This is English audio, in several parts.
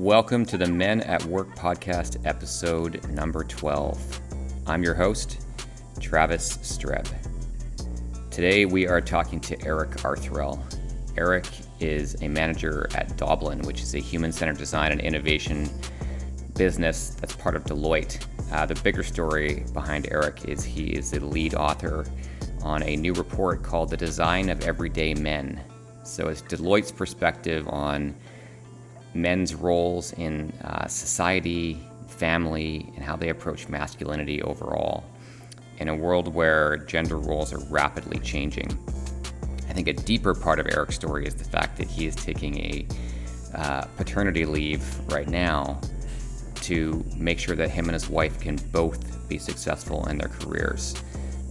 Welcome to the Men at Work podcast, episode number 12. I'm your host, Travis Streb. Today we are talking to Eric Arthurel. Eric is a manager at Doblin, which is a human centered design and innovation business that's part of Deloitte. Uh, the bigger story behind Eric is he is the lead author on a new report called The Design of Everyday Men. So it's Deloitte's perspective on men's roles in uh, society, family, and how they approach masculinity overall in a world where gender roles are rapidly changing. I think a deeper part of Eric's story is the fact that he is taking a uh, paternity leave right now to make sure that him and his wife can both be successful in their careers.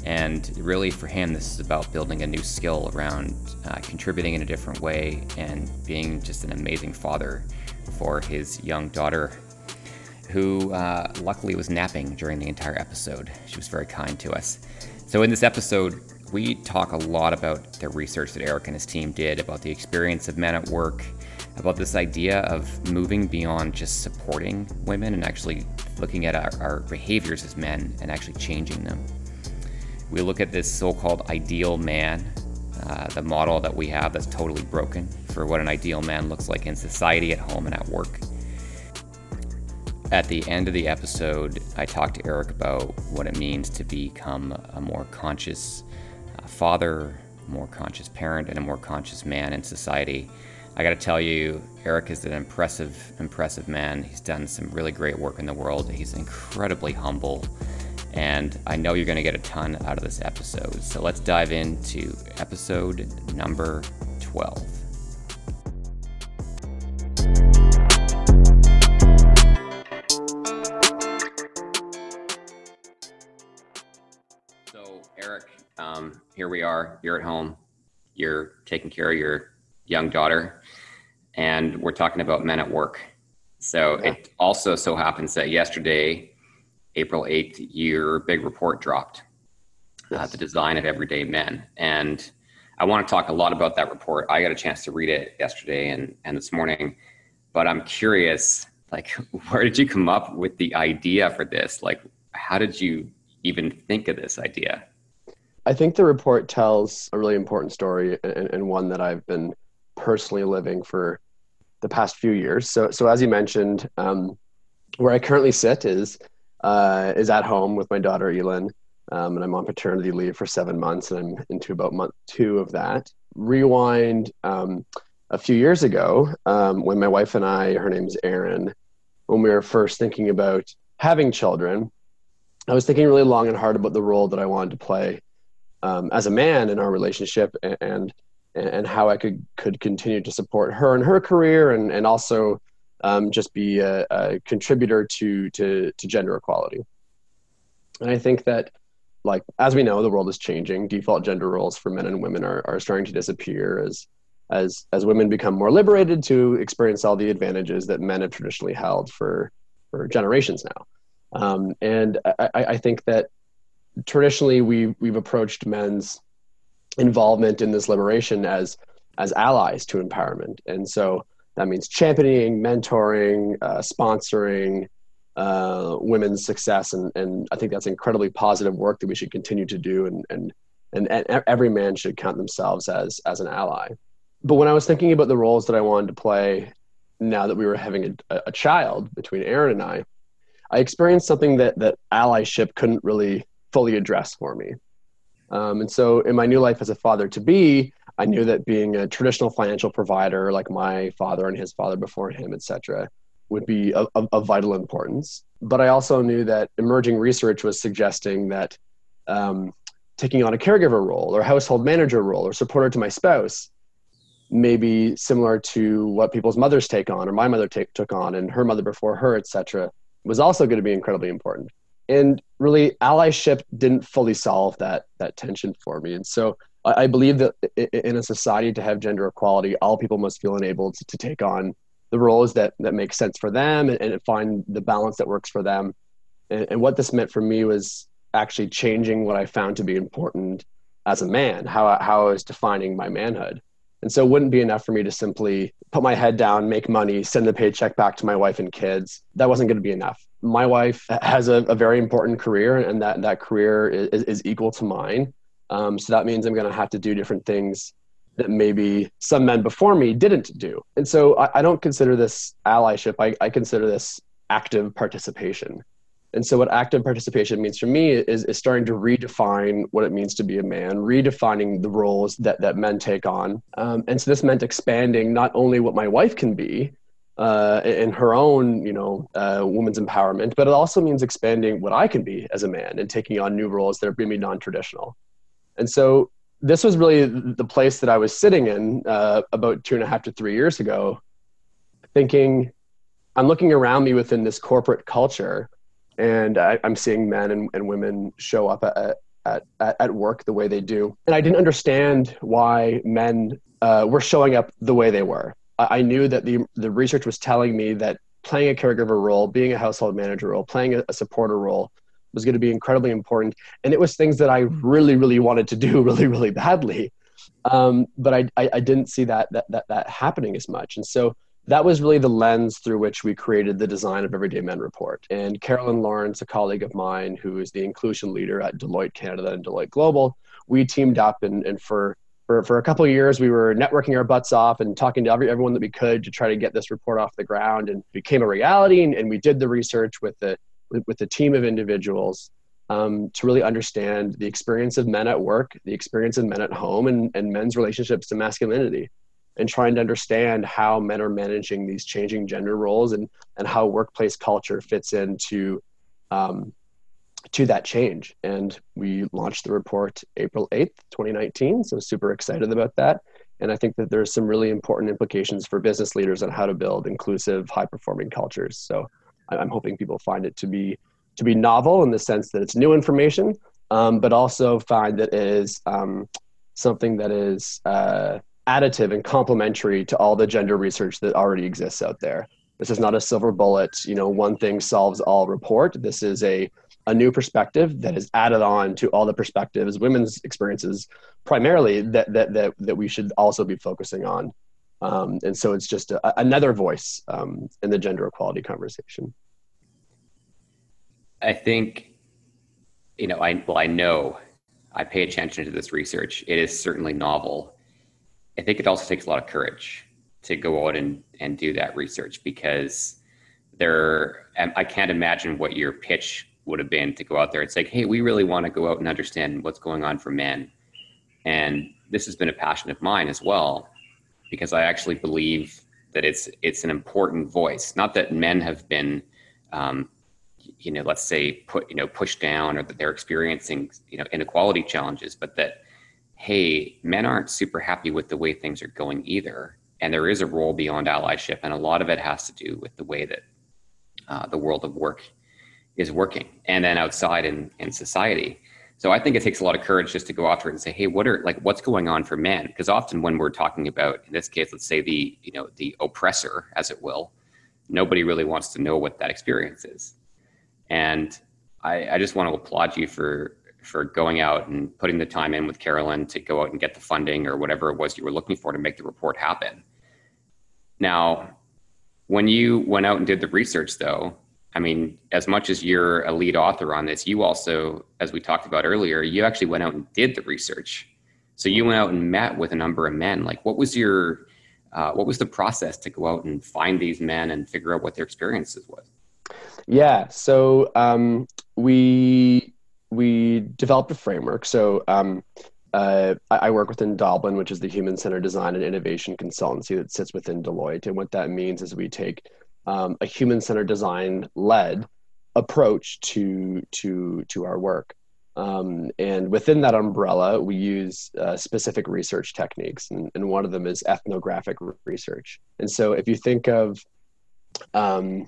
And really, for him, this is about building a new skill around uh, contributing in a different way and being just an amazing father for his young daughter, who uh, luckily was napping during the entire episode. She was very kind to us. So, in this episode, we talk a lot about the research that Eric and his team did about the experience of men at work, about this idea of moving beyond just supporting women and actually looking at our, our behaviors as men and actually changing them. We look at this so called ideal man, uh, the model that we have that's totally broken for what an ideal man looks like in society, at home, and at work. At the end of the episode, I talked to Eric about what it means to become a more conscious uh, father, more conscious parent, and a more conscious man in society. I got to tell you, Eric is an impressive, impressive man. He's done some really great work in the world. He's incredibly humble and I know you're going to get a ton out of this episode. So let's dive into episode number 12. So, Eric, um, here we are. You're at home. You're taking care of your young daughter, and we're talking about men at work. So, yeah. it also so happens that yesterday April 8th, your big report dropped, uh, yes. uh, The Design of Everyday Men. And I want to talk a lot about that report. I got a chance to read it yesterday and, and this morning, but I'm curious, like, where did you come up with the idea for this? Like, how did you even think of this idea? I think the report tells a really important story and, and one that I've been personally living for the past few years. So, so as you mentioned, um, where I currently sit is uh, is at home with my daughter Elin, um, and I'm on paternity leave for seven months, and I'm into about month two of that. Rewind um, a few years ago um, when my wife and I, her name's Erin, when we were first thinking about having children, I was thinking really long and hard about the role that I wanted to play um, as a man in our relationship and, and and how I could could continue to support her in her career and and also um, just be a, a, contributor to, to, to gender equality. And I think that, like as we know, the world is changing. Default gender roles for men and women are, are starting to disappear as as as women become more liberated to experience all the advantages that men have traditionally held for for generations now. Um, and I, I think that traditionally we we've approached men's involvement in this liberation as as allies to empowerment, and so that means championing, mentoring, uh, sponsoring uh, women's success, and and I think that's incredibly positive work that we should continue to do, and and and, and every man should count themselves as as an ally. But when I was thinking about the roles that I wanted to play, now that we were having a, a child between Erin and I, I experienced something that that allyship couldn't really fully address for me. Um, and so, in my new life as a father to be, I knew that being a traditional financial provider, like my father and his father before him, et cetera, would be of, of, vital importance. But I also knew that emerging research was suggesting that um, taking on a caregiver role or household manager role or supporter to my spouse may be similar to what people's mothers take on or my mother took on and her mother before her, et cetera, was also going to be incredibly important. And really, allyship didn't fully solve that that tension for me. And so I believe that in a society to have gender equality, all people must feel enabled to, take on the roles that, that make sense for them and, and find the balance that works for them. And, and, what this meant for me was actually changing what I found to be important as a man, how, how I was defining my manhood. And so it wouldn't be enough for me to simply put my head down, make money, send the paycheck back to my wife and kids. That wasn't going to be enough. My wife has a, a very important career, and that, that career is, is equal to mine. Um, so that means I'm going to have to do different things that maybe some men before me didn't do. And so I, I don't consider this allyship, I, I consider this active participation. And so, what active participation means for me is, is starting to redefine what it means to be a man, redefining the roles that, that men take on. Um, and so, this meant expanding not only what my wife can be uh, in her own, you know, uh, women's empowerment, but it also means expanding what I can be as a man and taking on new roles that are maybe non traditional. And so, this was really the place that I was sitting in uh, about two and a half to three years ago, thinking, I'm looking around me within this corporate culture and I, am seeing men and, and women show up at, at, at, work the way they do. And I didn't understand why men uh, were showing up the way they were. I, I knew that the, the research was telling me that playing a caregiver role, being a household manager role, playing a, a supporter role was going to be incredibly important. And it was things that I really, really wanted to do really, really badly. Um, but I, I, I, didn't see that, that, that, that happening as much. And so that was really the lens through which we created the design of Everyday Men Report. And Carolyn Lawrence, a colleague of mine who is the inclusion leader at Deloitte Canada and Deloitte Global, we teamed up and, and for for, for a couple of years, we were networking our butts off and talking to every, everyone that we could to try to get this report off the ground and became a reality. And, and we did the research with the, with, the team of individuals um, to really understand the experience of men at work, the experience of men at home, and, and men's relationships to masculinity and trying to understand how men are managing these changing gender roles and and how workplace culture fits into um, to that change. And we launched the report April 8th, 2019. So super excited about that. And I think that there's some really important implications for business leaders on how to build inclusive, high performing cultures. So I'm hoping people find it to be to be novel in the sense that it's new information, um, but also find that it is um, something that is uh, additive and complementary to all the gender research that already exists out there. This is not a silver bullet, you know, one thing solves all report. This is a, a new perspective that is added on to all the perspectives, women's experiences primarily that, that, that, that we should also be focusing on. Um, and so it's just a, another voice um, in the gender equality conversation. I think, you know, I, well, I know I pay attention to this research. It is certainly novel I think it also takes a lot of courage to go out and, and do that research because there, I can't imagine what your pitch would have been to go out there. It's like, hey, we really want to go out and understand what's going on for men. And this has been a passion of mine as well, because I actually believe that it's it's an important voice. Not that men have been, um, you know, let's say put you know pushed down or that they're experiencing you know inequality challenges, but that hey, men aren't super happy with the way things are going either. And there is a role beyond allyship, and a lot of it has to do with the way that uh, the world of work is working, and then outside in, in society. So I think it takes a lot of courage just to go after it and say, hey, what are like what's going on for men? Because often when we're talking about, in this case, let's say the you know the oppressor, as it will, nobody really wants to know what that experience is. And I, I just want to applaud you for for going out and putting the time in with Carolyn to go out and get the funding or whatever it was you were looking for to make the report happen. Now, when you went out and did the research, though, I mean, as much as you're a lead author on this, you also, as we talked about earlier, you actually went out and did the research. So you went out and met with a number of men. Like, what was your, uh, what was the process to go out and find these men and figure out what their experiences was? Yeah. So um, we we developed a framework. So um, uh, I work within Doblin, which is the human centered design and innovation consultancy that sits within Deloitte. And what that means is we take um, a human centered design led approach to to to our work. Um, and within that umbrella, we use uh, specific research techniques, and, and, one of them is ethnographic research. And so, if you think of um,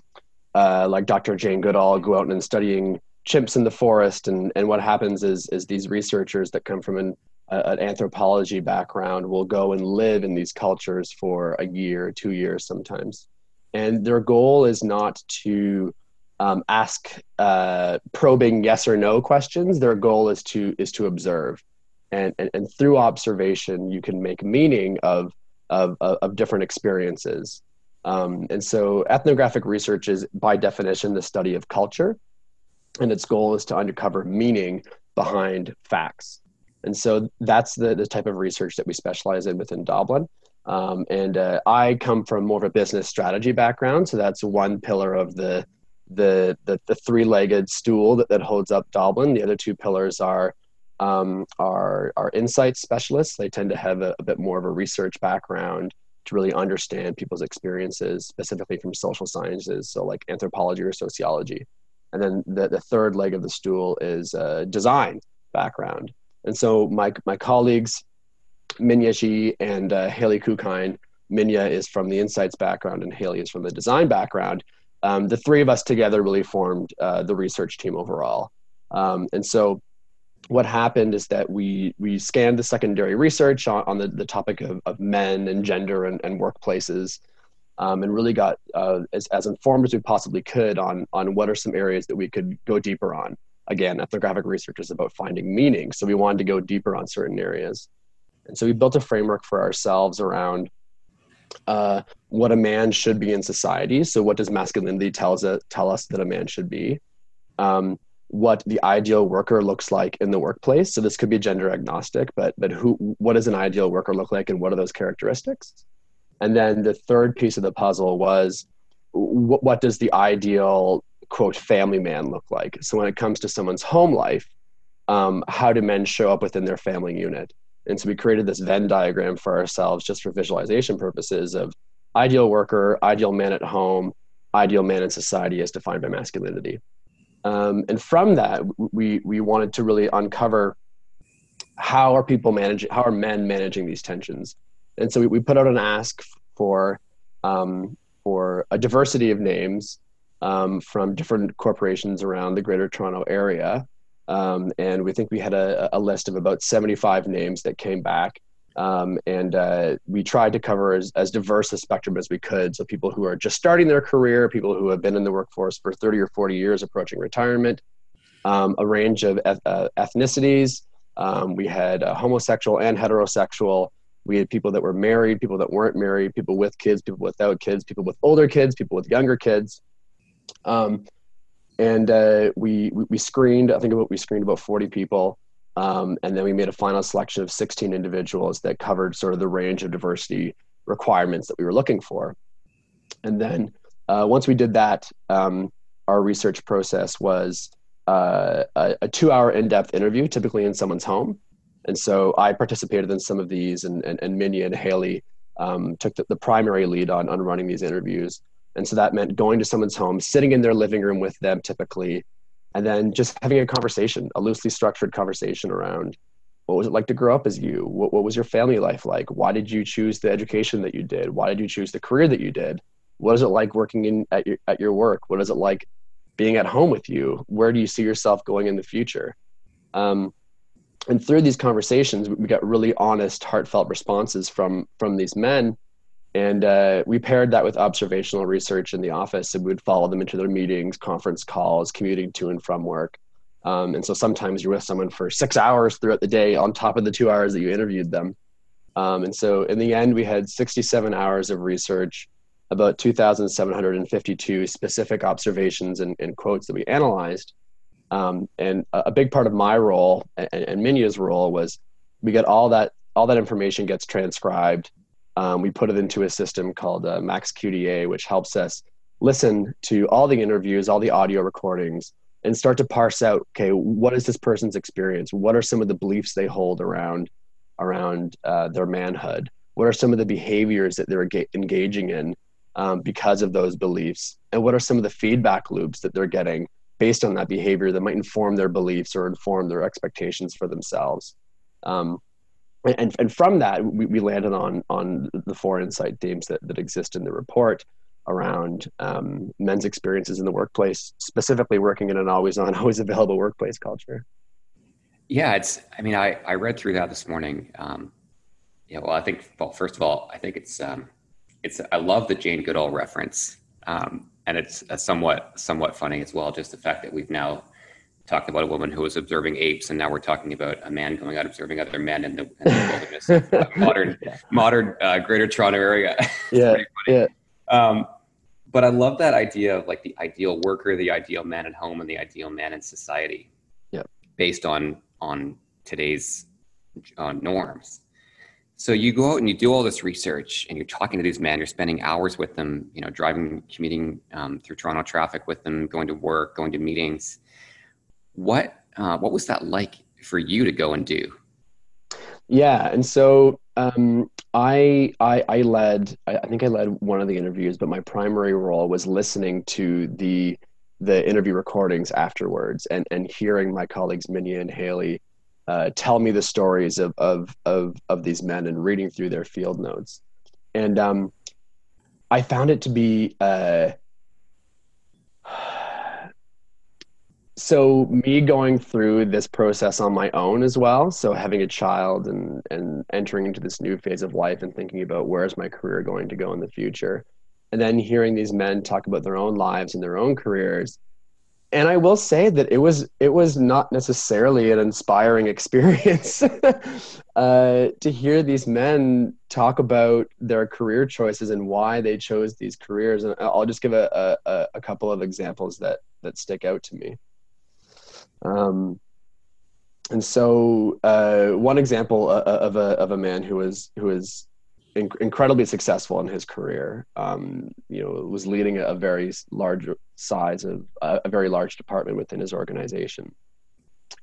uh, like Dr. Jane Goodall go out and studying chimps in the forest and and what happens is is these researchers that come from an, an anthropology background will go and live in these cultures for a year two years sometimes and their goal is not to um, ask uh, probing yes or no questions their goal is to is to observe and, and and through observation you can make meaning of of, of, different experiences. Um, and so ethnographic research is by definition the study of culture, and its goal is to uncover meaning behind facts. And so that's the, the type of research that we specialize in within Doblin. Um, and uh, I come from more of a business strategy background, so that's one pillar of the the the, the three-legged stool that, that holds up Doblin. The other two pillars are um, are are insight specialists. They tend to have a, a, bit more of a research background to really understand people's experiences, specifically from social sciences, so like anthropology or sociology. And then the, the third leg of the stool is uh, design background. And so my my colleagues, Minya Ji and uh, Haley Kukine, Minya is from the insights background and Haley is from the design background. Um, the three of us together really formed uh, the research team overall. Um, and so what happened is that we we scanned the secondary research on, on the, the topic of, of men and gender and, and workplaces um, and really got uh, as, as informed as we possibly could on on what are some areas that we could go deeper on again ethnographic research is about finding meaning so we wanted to go deeper on certain areas and so we built a framework for ourselves around uh, what a man should be in society so what does masculinity tells us, tell us that a man should be um, what the ideal worker looks like in the workplace. So this could be gender agnostic, but but who what does an ideal worker look like and what are those characteristics? And then the third piece of the puzzle was what, what does the ideal quote family man look like? So when it comes to someone's home life, um, how do men show up within their family unit? And so we created this Venn diagram for ourselves just for visualization purposes of ideal worker, ideal man at home, ideal man in society as defined by masculinity. Um, and from that, we we wanted to really uncover how are people managing, how are men managing these tensions. And so we, we put out an ask for um, for a diversity of names um, from different corporations around the Greater Toronto area. Um, and we think we had a, a, list of about 75 names that came back. Um, and uh, we tried to cover as, as diverse a spectrum as we could. So people who are just starting their career, people who have been in the workforce for 30 or 40 years approaching retirement, um, a range of eth- uh, ethnicities. Um, we had uh, homosexual and heterosexual. We had people that were married, people that weren't married, people with kids, people without kids, people with older kids, people with younger kids. Um, and uh, we, we screened, I think about, we screened about 40 people. Um, and then we made a final selection of 16 individuals that covered sort of the range of diversity requirements that we were looking for. And then uh, once we did that, um, our research process was uh, a, a, two hour in depth interview, typically in someone's home. And so I participated in some of these, and, and, and Minya and Haley um, took the, the primary lead on, on running these interviews. And so that meant going to someone's home, sitting in their living room with them typically, and then just having a conversation, a loosely structured conversation around what was it like to grow up as you? What, what was your family life like? Why did you choose the education that you did? Why did you choose the career that you did? What is it like working in at your, at your work? What is it like being at home with you? Where do you see yourself going in the future? Um, and through these conversations, we got really honest, heartfelt responses from from these men and uh, we paired that with observational research in the office, and we would follow them into their meetings, conference calls, commuting to and from work. Um, and so sometimes you're with someone for six hours throughout the day on top of the two hours that you interviewed them. Um, and so in the end, we had 67 hours of research, about 2,752 specific observations and, and, quotes that we analyzed. Um, and a, a, big part of my role and, and Minya's role was we get all that all that information gets transcribed um, we put it into a system called uh, MaxQDA, which helps us listen to all the interviews, all the audio recordings, and start to parse out, okay, what is this person's experience? What are some of the beliefs they hold around around uh, their manhood? What are some of the behaviors that they're engaging in um, because of those beliefs? And what are some of the feedback loops that they're getting based on that behavior that might inform their beliefs or inform their expectations for themselves? Um, and, and from that we, we landed on on the four insight themes that, that exist in the report around um, men's experiences in the workplace specifically working in an always on always available workplace culture. Yeah it's i mean i i read through that this morning. Um, yeah well i think well first of all i think it's um, it's i love the jane goodall reference. Um, and it's somewhat somewhat funny as well just the fact that we've now talked about a woman who was observing apes, and now we're talking about a man going out observing other men in the, in the wilderness of modern, modern uh, Greater Toronto area. yeah, yeah. Um, but I love that idea of like the ideal worker, the ideal man at home, and the ideal man in society. Yeah. Based on on today's uh, norms. So you go out and you do all this research, and you're talking to these men. You're spending hours with them. You know, driving, commuting um, through Toronto traffic with them, going to work, going to meetings. What uh, what was that like for you to go and do? Yeah, and so um, I, I, I led. I, I think I led one of the interviews, but my primary role was listening to the the interview recordings afterwards and and hearing my colleagues Minya and Haley uh, tell me the stories of, of of of these men and reading through their field notes, and um, I found it to be. Uh, so me going through this process on my own as well so having a child and and entering into this new phase of life and thinking about where's my career going to go in the future. And then hearing these men talk about their own lives and their own careers. And i will say that it was it was not necessarily an inspiring experience uh, to hear these men talk about their career choices and why they chose these careers. And i'll just give a, a, a couple of examples that that stick out to me um, and so, uh, one example uh, uh, of a of a man who was who was inc- incredibly successful in his career, um, you know, was leading a very large size of uh, a very large department within his organization,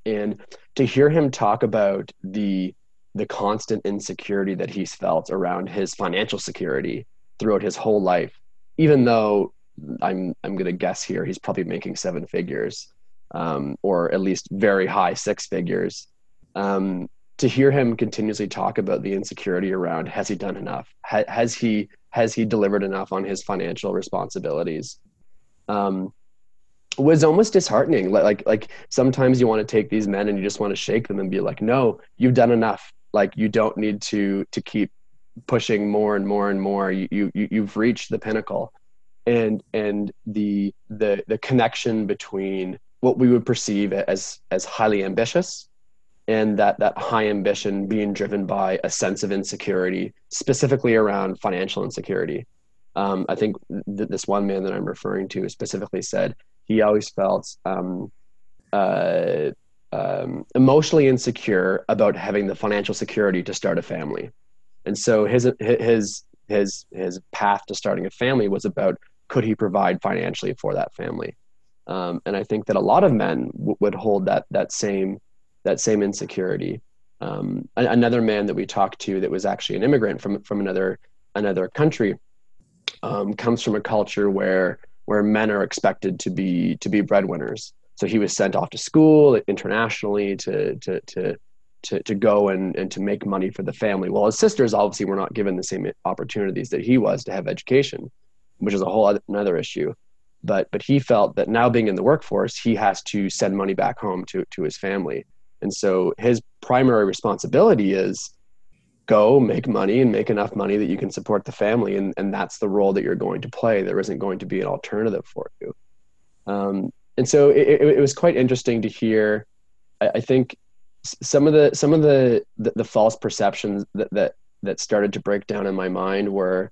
and to hear him talk about the the constant insecurity that he's felt around his financial security throughout his whole life, even though I'm I'm going to guess here he's probably making seven figures um, or at least very high six figures. Um, to hear him continuously talk about the insecurity around has he done enough? Ha- has he has he delivered enough on his financial responsibilities? Um, was almost disheartening. Like like sometimes you want to take these men and you just want to shake them and be like, no, you've done enough. Like you don't need to to keep pushing more and more and more. You you you've reached the pinnacle, and and the the the connection between what we would perceive as as highly ambitious and that that high ambition being driven by a sense of insecurity specifically around financial insecurity. Um, i think th- this one man that i'm referring to specifically said he always felt um, uh, um, emotionally insecure about having the financial security to start a family. And so his his his his path to starting a family was about could he provide financially for that family um, and I think that a lot of men w- would hold that that same that same insecurity. Um, another man that we talked to that was actually an immigrant from from another another country um, comes from a culture where where men are expected to be to be breadwinners. So he was sent off to school internationally to to to to, to go and, and to make money for the family. Well, his sisters obviously were not given the same opportunities that he was to have education, which is a whole other, another issue but but he felt that now being in the workforce he has to send money back home to to his family. And so his primary responsibility is go make money and make enough money that you can support the family. And, and that's the role that you're going to play. There isn't going to be an alternative for you. Um, and so it, it, was quite interesting to hear I, I, think some of the some of the, the, the false perceptions that, that that started to break down in my mind were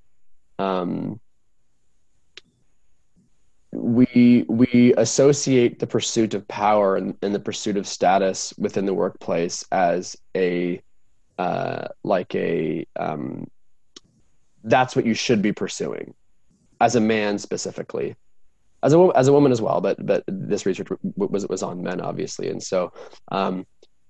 um, we we associate the pursuit of power and, and, the pursuit of status within the workplace as a uh, like a um, that's what you should be pursuing as a man specifically as a as a woman as well but but this research was was on men obviously. And so um,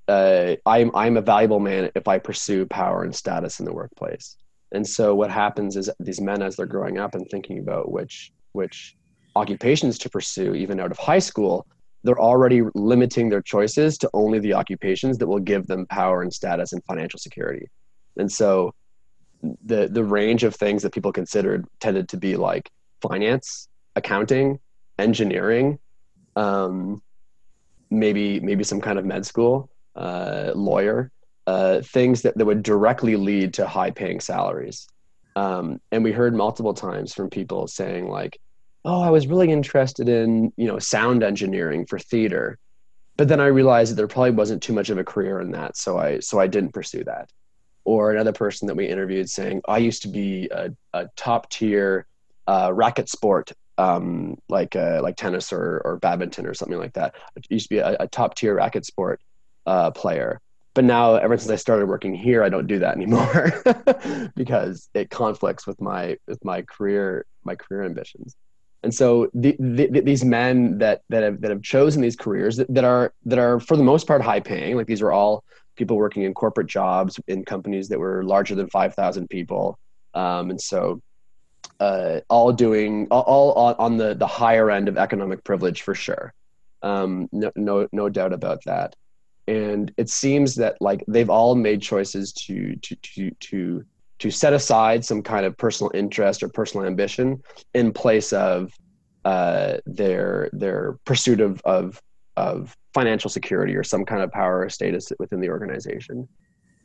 uh, I'm I'm a valuable man if I pursue power and status in the workplace. And so what happens is these men as they're growing up and thinking about which which occupations to pursue even out of high school they're already limiting their choices to only the occupations that will give them power and status and financial security. And so the the range of things that people considered tended to be like finance accounting engineering um, maybe maybe some kind of med school uh, lawyer uh, things that, that would directly lead to high paying salaries. Um, and we heard multiple times from people saying like oh, I was really interested in, you know, sound engineering for theater. but then I realized that there probably wasn't too much of a career in that, so I so I didn't pursue that. Or another person that we interviewed saying, I used to be a, a top tier uh, racket sport um, like uh, like tennis or, or badminton or something like that. I used to be a, a top tier racket sport uh, player, but now ever since I started working here, I don't do that anymore because it conflicts with my with my career my career ambitions. And so the, the, these men that that have that have chosen these careers that, that are that are for the most part high paying, like these are all people working in corporate jobs in companies that were larger than five thousand people, um, and so uh, all doing all, all, on the the higher end of economic privilege for sure. Um, no, no no doubt about that. And it seems that like they've all made choices to to to to to set aside some kind of personal interest or personal ambition in place of uh, their their pursuit of, of of financial security or some kind of power or status within the organization.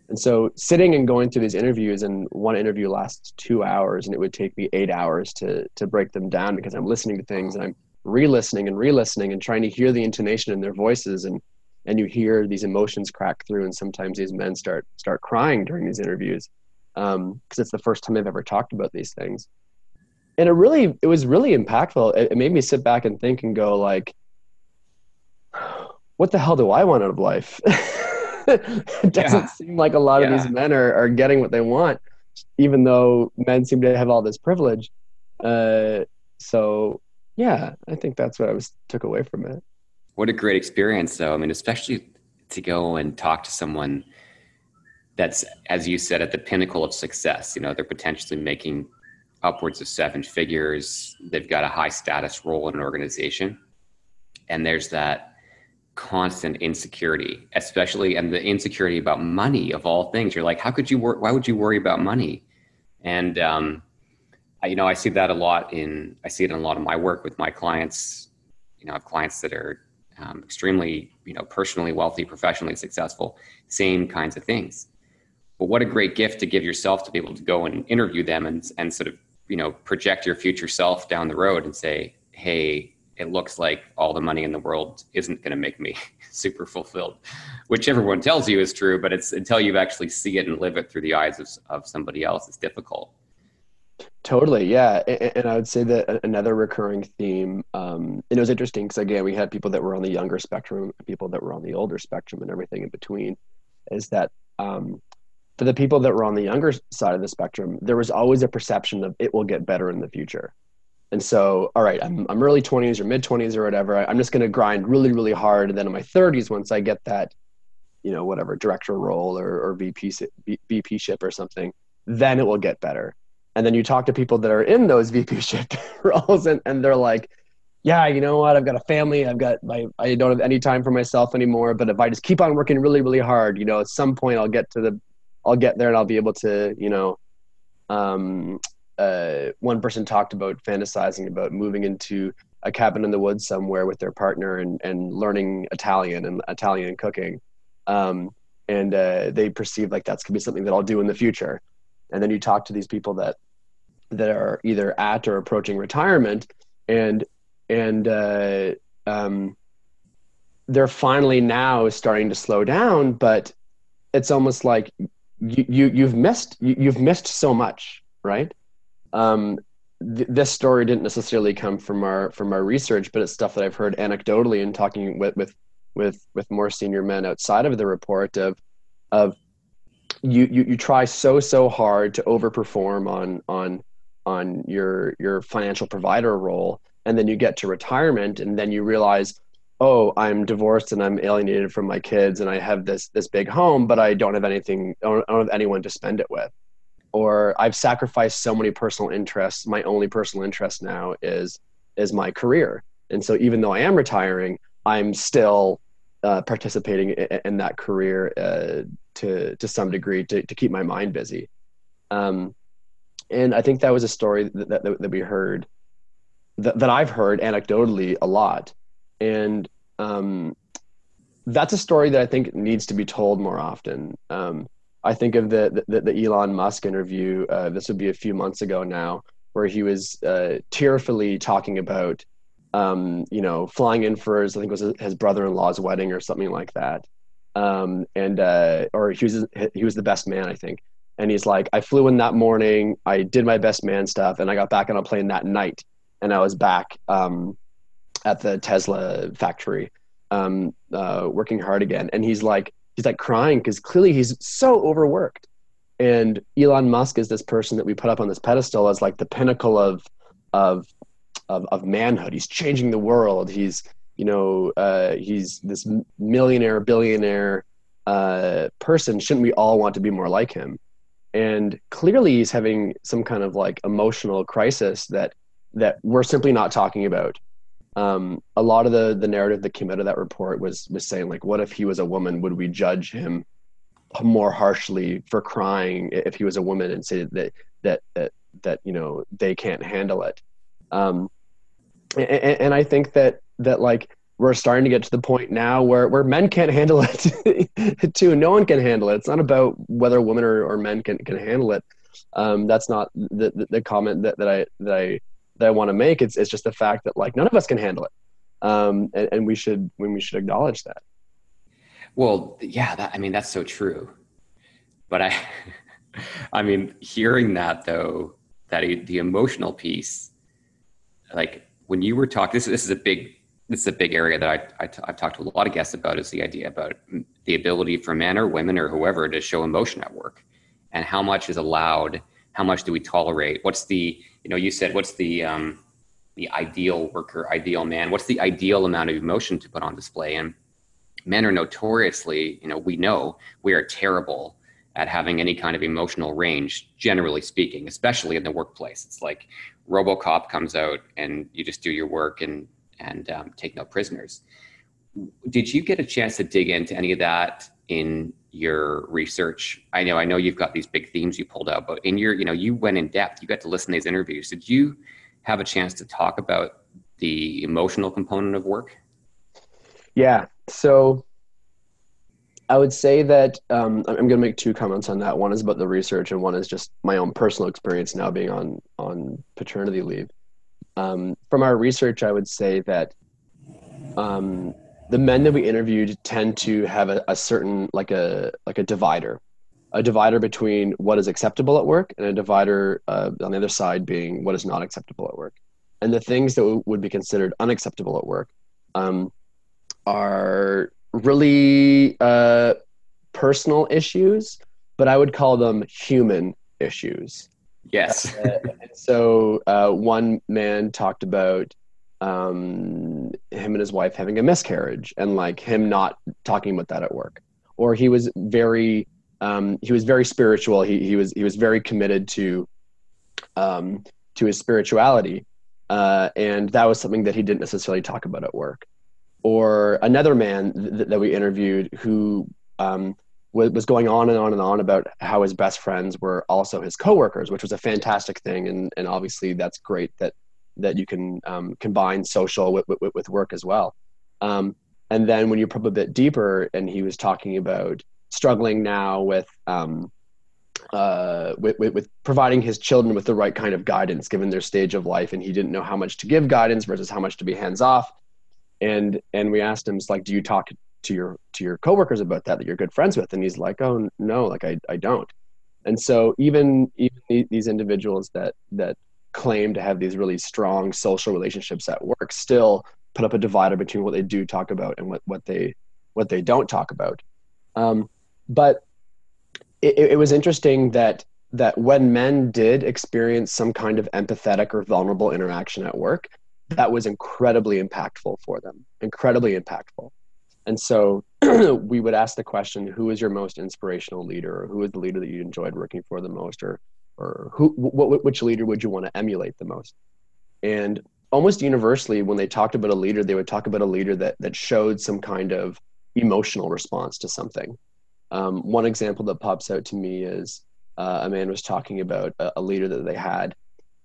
And so sitting and going through these interviews and one interview lasts two hours and it would take me eight hours to to break them down because I'm listening to things and I'm re-listening and re-listening and trying to hear the intonation in their voices and and you hear these emotions crack through and sometimes these men start start crying during these interviews because um, it's the first time I've ever talked about these things. And it really, it was really impactful. It, it made me sit back and think and go like, what the hell do I want out of life? it doesn't yeah. seem like a lot yeah. of these men are, are getting what they want, even though men seem to have all this privilege. Uh, so yeah, I think that's what I was took away from it. What a great experience, though. I mean, especially to go and talk to someone that's as you said at the pinnacle of success. You know they're potentially making upwards of seven figures. They've got a high status role in an organization. And there's that constant insecurity especially and the insecurity about money of all things. You're like how could you work why would you worry about money? And um, I, you know i see that a lot in i see it in a lot of my work with my clients. You know i have clients that are um, extremely you know personally wealthy professionally successful same kinds of things but what a great gift to give yourself to be able to go and interview them and, and sort of, you know, project your future self down the road and say, hey, it looks like all the money in the world isn't going to make me super fulfilled, which everyone tells you is true, but it's until you actually see it and live it through the eyes of, of somebody else, it's difficult. Totally, yeah, and, and I would say that another recurring theme, um, and it was interesting because again, we had people that were on the younger spectrum, people that were on the older spectrum, and everything in between, is that um, for the people that were on the younger side of the spectrum, there was always a perception of it will get better in the future. And so, all right, I'm, I'm early 20s or mid 20s or whatever. I'm just going to grind really, really hard. And then in my 30s, once I get that, you know, whatever director role or, or VP, VP ship or something, then it will get better. And then you talk to people that are in those VP ship roles and, and they're like, yeah, you know what? I've got a family. I've got my, I don't have any time for myself anymore. But if I just keep on working really, really hard, you know, at some point I'll get to the I'll get there and I'll be able to, you know, um, uh, one person talked about fantasizing about moving into a cabin in the woods somewhere with their partner and, and learning Italian and Italian cooking. Um, and uh, they perceive like that's gonna be something that I'll do in the future. And then you talk to these people that that are either at or approaching retirement, and and uh, um, they're finally now starting to slow down, but it's almost like you, you you've missed you, you've missed so much, right? Um, th- this story didn't necessarily come from our from our research, but it's stuff that I've heard anecdotally and talking with with with with more senior men outside of the report of of you you you try so so hard to overperform on on on your your financial provider role and then you get to retirement and then you realize oh i'm divorced and i'm alienated from my kids and i have this this big home but i don't have anything i don't, I don't have anyone to spend it with. Or i've sacrificed so many personal interests. My only personal interest now is is my career. And so even though i am retiring i'm still uh, participating in, in, that career uh, to to some degree to, to keep my mind busy. Um, and i think that was a story that, that, that we heard that, that i've heard anecdotally a lot and um, that's a story that I think needs to be told more often. Um, I think of the, the, the Elon Musk interview. Uh, this would be a few months ago now, where he was uh, tearfully talking about um, you know, flying in for his, I think it was his brother-in-law's wedding or something like that. Um, and, uh, or he was, he was the best man, I think. And he's like, I flew in that morning, I did my best man stuff, and I got back on a plane that night. And I was back, um, at the Tesla factory, um, uh, working hard again. And he's like, he's like crying because clearly he's so overworked. And Elon Musk is this person that we put up on this pedestal as like the pinnacle of, of of, of manhood. He's changing the world. He's you know uh, he's this millionaire, billionaire uh, person. Shouldn't we all want to be more like him? And clearly, he's having some kind of like emotional crisis that that we're simply not talking about. Um, a lot of the the narrative that came out of that report was was saying like, what if he was a woman? Would we judge him more harshly for crying if he was a woman and say that that that that you know they can't handle it? Um, and, and I think that that like we're starting to get to the point now where, where men can't handle it too. No one can handle it. It's not about whether women or, or men can, can handle it. Um, that's not the, the, the, comment that, that I, that I, that I want to make. It's, it's just the fact that like none of us can handle it. Um, and, and we should, when we should acknowledge that. Well, yeah, that, I mean, that's so true. But I, I mean, hearing that though, that the emotional piece, like when you were talking, this, this is a big this is a big area that I, I t- I've talked to a lot of guests about is the idea about the ability for men or women or whoever to show emotion at work and how much is allowed how much do we tolerate? What's the you know you said what's the um, the ideal worker ideal man? What's the ideal amount of emotion to put on display? And men are notoriously you know we know we are terrible at having any kind of emotional range generally speaking especially in the workplace. It's like RoboCop comes out and you just do your work and and um, take no prisoners. Did you get a chance to dig into any of that in your research? I know I know you've got these big themes you pulled out, but in your you know you went in depth. You got to listen to these interviews. Did you have a chance to talk about the emotional component of work? Yeah. So I would say that um, I'm going to make two comments on that. One is about the research, and one is just my own personal experience now being on on paternity leave. Um, from our research, I would say that um, the men that we interviewed tend to have a, a, certain like a like a divider, a divider between what is acceptable at work and a divider uh, on the other side being what is not acceptable at work. And the things that w- would be considered unacceptable at work um, are really uh, personal issues, but I would call them human issues. Yes. uh, so uh, one man talked about um, him and his wife having a miscarriage, and like him not talking about that at work, or he was very um, he was very spiritual. He he was he was very committed to um, to his spirituality, uh, and that was something that he didn't necessarily talk about at work. Or another man th- that we interviewed who um, w- was going on and on and on about how his best friends were also his coworkers, which was a fantastic thing, and and obviously that's great that that you can um, combine social with, with, with work as well. Um, and then when you probe a bit deeper, and he was talking about struggling now with um, uh, with, with, with, providing his children with the right kind of guidance given their stage of life and he didn't know how much to give guidance versus how much to be hands off. And and we asked him like do you talk to your to your coworkers about that that you're good friends with? And he's like oh no like i, I don't. And so even even these individuals that that claim to have these really strong social relationships at work still put up a divider between what they do talk about and what what they what they don't talk about um, but it, it was interesting that that when men did experience some kind of empathetic or vulnerable interaction at work that was incredibly impactful for them, incredibly impactful. And so we would ask the question, who is your most inspirational leader or who is the leader that you enjoyed working for the most or, or who, what, which leader would you want to emulate the most? And almost universally, when they talked about a leader, they would talk about a leader that, that showed some kind of emotional response to something. Um, one example that pops out to me is uh, a man was talking about a, a leader that they had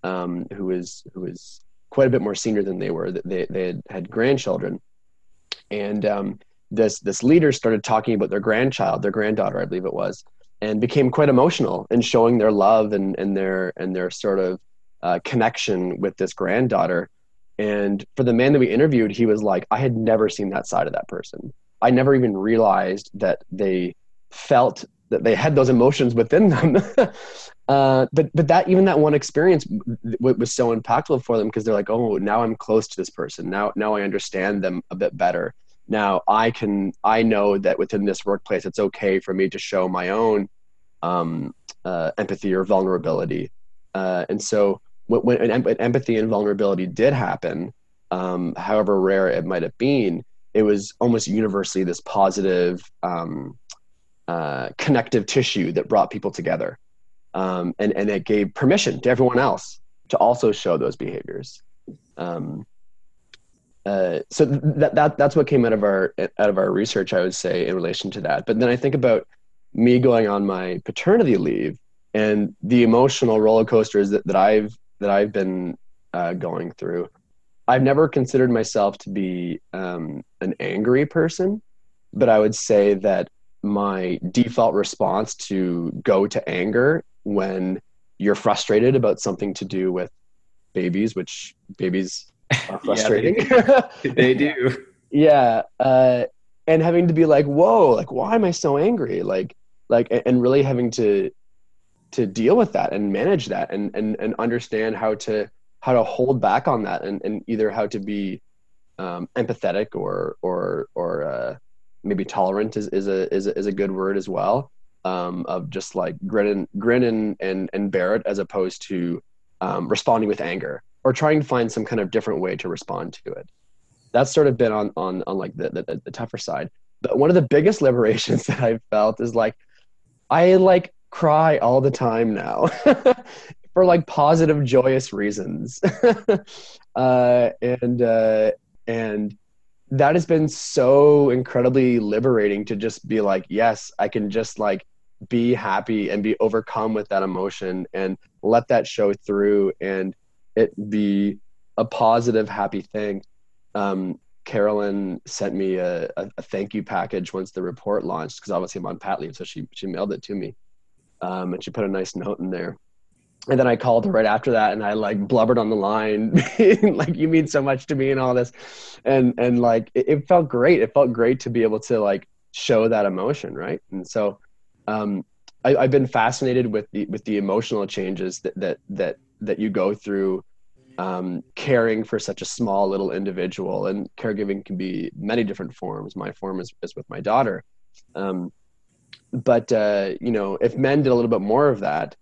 um, who was who was quite a bit more senior than they were. that They they had, had grandchildren, and um, this this leader started talking about their grandchild, their granddaughter, I believe it was, and became quite emotional in showing their love and and their and their sort of uh, connection with this granddaughter. And for the man that we interviewed, he was like, I had never seen that side of that person. I never even realized that they felt that they had those emotions within them. uh, but but that even that one experience w- was so impactful for them because they're like, oh, now I'm close to this person. Now now I understand them a bit better. Now I can I know that within this workplace, it's okay for me to show my own um, uh, empathy or vulnerability. Uh, and so when, when, empathy and vulnerability did happen, um, however rare it might have been, it was almost universally this positive um, uh, connective tissue that brought people together. Um, and, and it gave permission to everyone else to also show those behaviors. Um, uh, so that, that that's what came out of our out of our research, I would say, in relation to that. But then I think about me going on my paternity leave and the emotional roller coasters that, that I've that I've been uh, going through. I've never considered myself to be um, an angry person, but I would say that my default response to go to anger when you're frustrated about something to do with babies, which babies are frustrating. yeah, they, they, do. yeah. Uh, and having to be like, whoa, like, why am I so angry? Like, like, and really having to, to deal with that and manage that and, and, and understand how to, how to hold back on that and, and either how to be um, empathetic or, or, or, uh, maybe tolerant is, is a is a, is a good word as well um, of just like grin and grin and, and, and bear it as opposed to um, responding with anger or trying to find some kind of different way to respond to it. That's sort of been on on, on like the, the, the tougher side. But one of the biggest liberations that i've felt is like i like cry all the time now for like positive joyous reasons. Uh, and uh, and that has been so incredibly liberating to just be like yes i can just like be happy and be overcome with that emotion and let that show through and it be a positive happy thing. Um, carolyn sent me a, a, a, thank you package once the report launched because obviously i'm on pat leave so she, she mailed it to me. Um, and she put a nice note in there. And then I called her right after that and I like blubbered on the line like you mean so much to me and all this. And and like it, it, felt great. It felt great to be able to like show that emotion right? And so um I, have been fascinated with the with the emotional changes that that that that you go through um, caring for such a small little individual and caregiving can be many different forms my form is, is with my daughter um, but uh, you know if men did a little bit more of that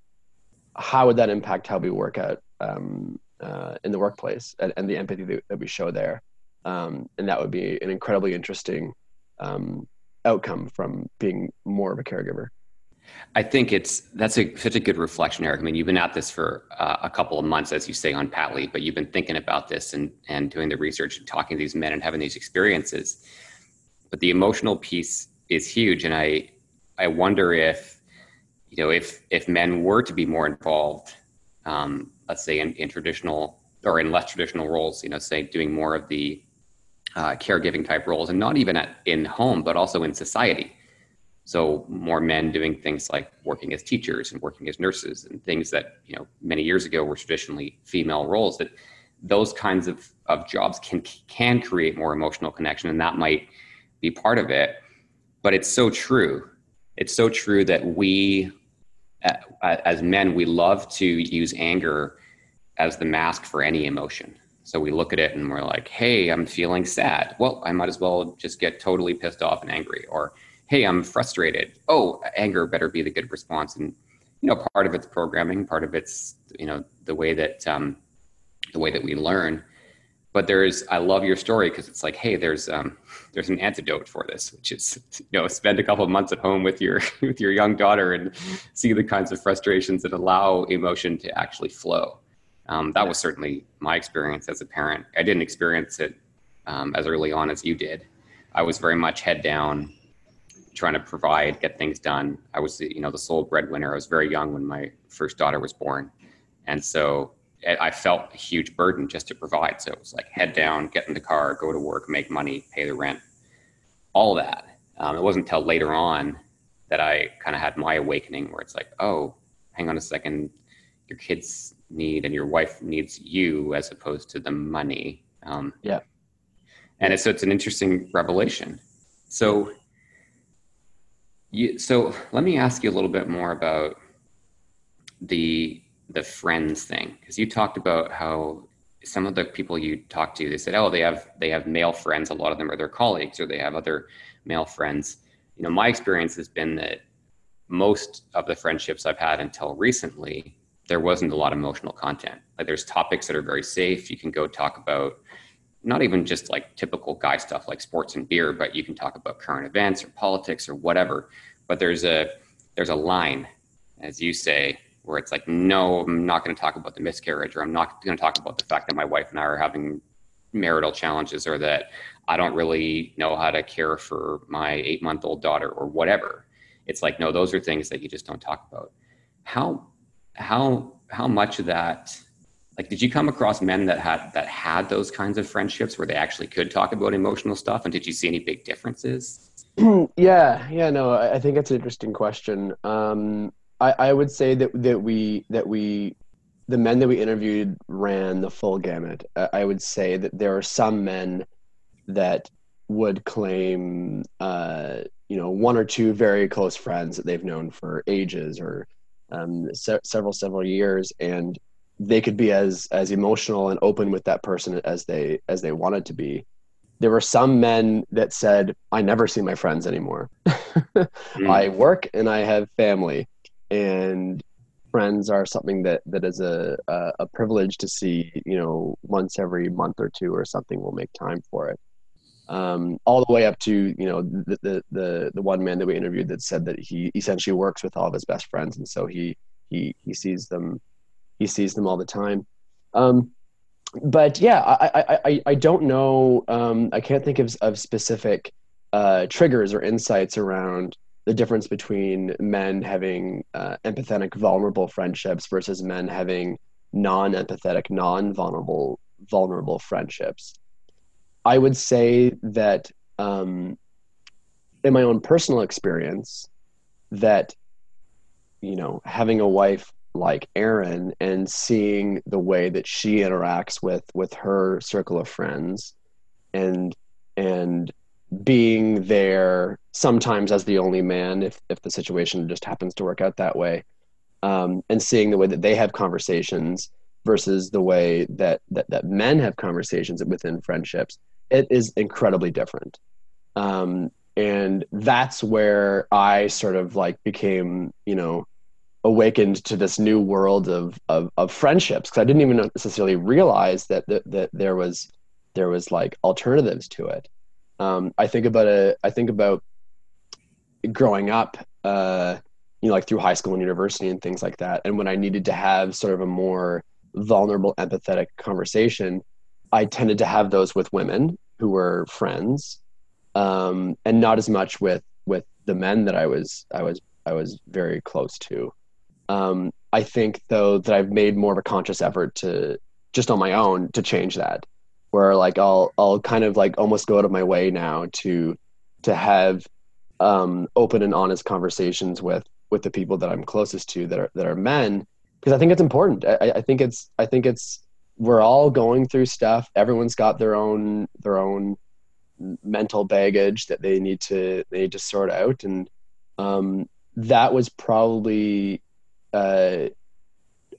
how would that impact how we work out um, uh, in the workplace and, and, the empathy that, we show there? Um, and that would be an incredibly interesting um, outcome from being more of a caregiver. I think it's that's a, such a good reflection, Eric. I mean, you've been at this for uh, a couple of months, as you say on Pat Leave, but you've been thinking about this and and doing the research and talking to these men and having these experiences. But the emotional piece is huge, and I I wonder if you know, if if men were to be more involved, um, let's say in, in, traditional or in less traditional roles, you know, say doing more of the uh, caregiving type roles, and not even at, in home, but also in society. So more men doing things like working as teachers and working as nurses and things that you know many years ago were traditionally female roles. That those kinds of, of jobs can can create more emotional connection, and that might be part of it. But it's so true. It's so true that we as men, we love to use anger as the mask for any emotion. So we look at it and we're like, hey, I'm feeling sad. Well, I might as well just get totally pissed off and angry. Or, hey, I'm frustrated. Oh, anger better be the good response. And, you know, part of it's programming, part of it's, you know, the way that, um, the way that we learn. But there's i love your story because it's like hey there's um there's an antidote for this which is you know spend a couple of months at home with your with your young daughter and see the kinds of frustrations that allow emotion to actually flow. Um, that was certainly my experience as a parent. I didn't experience it um, as early on as you did. I was very much head down trying to provide get things done i was you know the sole breadwinner i was very young when my first daughter was born and so I felt a huge burden just to provide. So it was like head down, get in the car, go to work, make money, pay the rent, all that. Um, it wasn't until later on that I kind of had my awakening where it's like, oh, hang on a second, your kids need and your wife needs you as opposed to the money. Um, yeah. And it's, so it's an interesting revelation. So, you, so let me ask you a little bit more about the the friends thing because you talked about how some of the people you talked to they said oh they have they have male friends. A lot of them are their colleagues or they have other male friends. You know my experience has been that most of the friendships i've had until recently there wasn't a lot of emotional content. Like there's topics that are very safe. You can go talk about not even just like typical guy stuff like sports and beer but you can talk about current events or politics or whatever but there's a there's a line as you say where it's like, no, I'm not going to talk about the miscarriage, or I'm not going to talk about the fact that my wife and I are having marital challenges, or that I don't really know how to care for my eight month old daughter, or whatever. It's like, no, those are things that you just don't talk about. How, how, how much of that, like, did you come across men that had that had those kinds of friendships where they actually could talk about emotional stuff, and did you see any big differences? yeah, yeah, no, I think it's an interesting question. Um, I, I would say that that we that we the men that we interviewed ran the full gamut. I would say that there are some men that would claim, uh, you know, one or two very close friends that they've known for ages or um, se- several several years, and they could be as as emotional and open with that person as they as they wanted to be. There were some men that said, "I never see my friends anymore. mm. I work and I have family." and friends are something that that is a, a, a privilege to see you know once every month or two or something we'll make time for it um, all the way up to you know the, the, the the one man that we interviewed that said that he essentially works with all of his best friends and so he he he sees them he sees them all the time um, but yeah I, I i don't know um, i can't think of, of specific uh, triggers or insights around the difference between men having uh, empathetic, vulnerable friendships versus men having non-empathetic, non-vulnerable, vulnerable friendships. I would say that um, in my own personal experience, that you know, having a wife like Erin and seeing the way that she interacts with with her circle of friends, and and being there sometimes as the only man if if the situation just happens to work out that way um, and seeing the way that they have conversations versus the way that, that that men have conversations within friendships it is incredibly different. Um, and that's where i sort of like became you know awakened to this new world of of, of friendships because i didn't even necessarily realize that, that that there was there was like alternatives to it um, I think about a I think about growing up, uh, you know, like through high school and university and things like that. And when I needed to have sort of a more vulnerable, empathetic conversation, I tended to have those with women who were friends, um, and not as much with with the men that I was I was I was very close to. Um, I think though that I've made more of a conscious effort to just on my own to change that where like I'll I'll kind of like almost go out of my way now to to have um, open and honest conversations with with the people that I'm closest to that are that are men because I think it's important. I, I think it's I think it's we're all going through stuff. Everyone's got their own their own mental baggage that they need to they need to sort out and um, that was probably uh,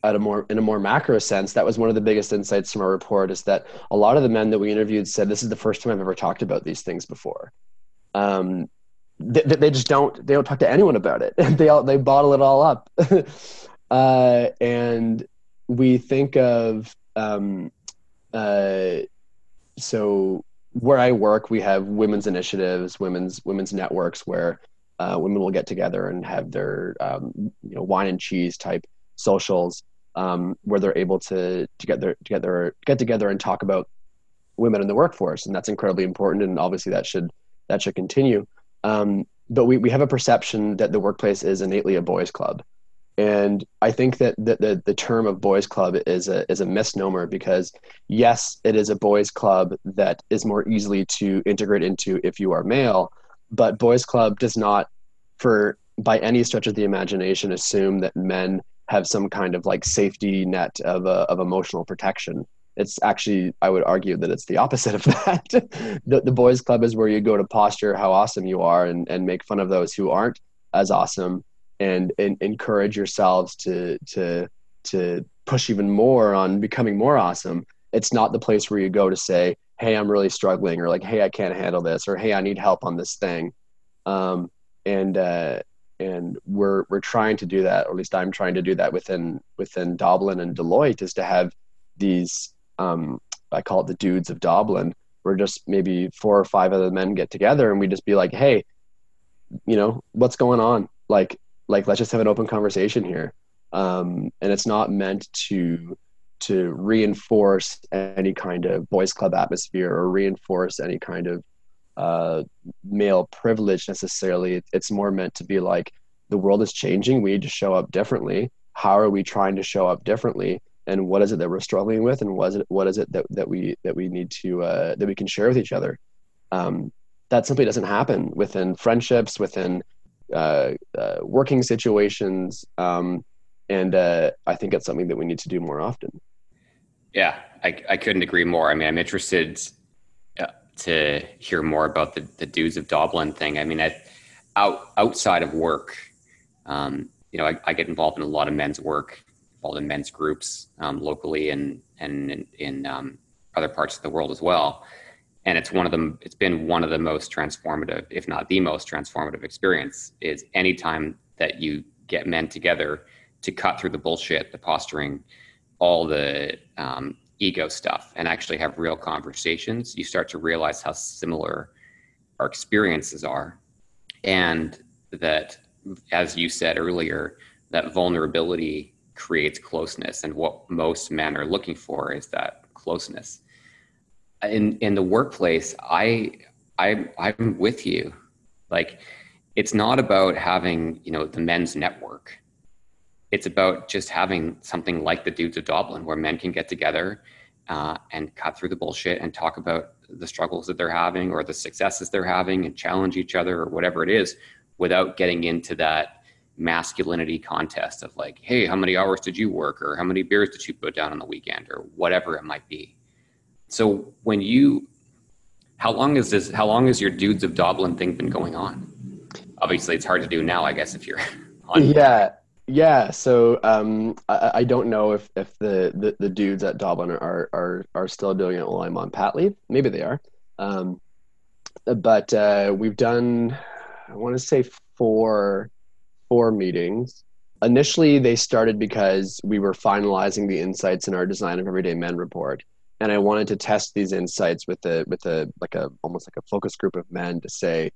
at a more in a more macro sense, that was one of the biggest insights from our report is that a lot of the men that we interviewed said this is the first time I've ever talked about these things before. Um, they, they just don't they don't talk to anyone about it. they all they bottle it all up, uh, and we think of um, uh, so where I work, we have women's initiatives, women's women's networks where uh, women will get together and have their um, you know wine and cheese type socials um, where they're able to to get their to get their get together and talk about women in the workforce, and that's incredibly important. And obviously, that should that should continue. Um, but we, we have a perception that the workplace is innately a boys' club, and I think that the, the, the term of boys' club is a is a misnomer because yes, it is a boys' club that is more easily to integrate into if you are male, but boys' club does not, for by any stretch of the imagination, assume that men have some kind of like safety net of, uh, of emotional protection. It's actually i would argue that it's the opposite of that. The, the boys club is where you go to posture how awesome you are and, and make fun of those who aren't as awesome and, and encourage yourselves to to to push even more on becoming more awesome. It's not the place where you go to say hey i'm really struggling or like hey i can't handle this or hey i need help on this thing. Um, and uh, and we're we're trying to do that or at least i'm trying to do that within within doblin and deloitte is to have these um, i call it the dudes of doblin where just maybe four or five other men get together and we just be like hey you know what's going on? Like like let's just have an open conversation here. Um, and it's not meant to to reinforce any kind of boys club atmosphere or reinforce any kind of uh, male privilege necessarily. It's more meant to be like the world is changing. We need to show up differently. How are we trying to show up differently? And what is it that we're struggling with? And what is it, what is it that, that we that we need to uh, that we can share with each other? Um, that simply doesn't happen within friendships, within uh, uh, working situations, um, and uh, I think it's something that we need to do more often. Yeah, I, I couldn't agree more. I mean, I'm interested uh, to hear more about the, the dudes of Doblin thing. I mean, I, out outside of work, um, you know, I, I, get involved in a lot of men's work, involved in men's groups um, locally and and in, in um, other parts of the world as well. And it's one of them. It's been one of the most transformative, if not the most transformative experience. Is anytime that you get men together to cut through the bullshit, the posturing, all the um, ego stuff and actually have real conversations, you start to realize how similar our experiences are. And that, as you said earlier, that vulnerability creates closeness. And what most men are looking for is that closeness. In, in the workplace, I, I, I'm with you. Like, it's not about having, you know, the men's network it's about just having something like the Dudes of Doblin, where men can get together uh, and cut through the bullshit and talk about the struggles that they're having or the successes they're having and challenge each other or whatever it is without getting into that masculinity contest of like, hey, how many hours did you work or how many beers did you put down on the weekend or whatever it might be. So when you, how long is this, how long has your Dudes of Doblin thing been going on? Obviously, it's hard to do now, I guess, if you're on. Yeah. Yeah, so um, I, I, don't know if, if the, the, the, dudes at Doblin are, are are still doing it while I'm on pat leave. Maybe they are, um, but uh, we've done I want to say four four meetings. Initially, they started because we were finalizing the insights in our Design of Everyday Men report, and I wanted to test these insights with a with a like a almost like a focus group of men to say,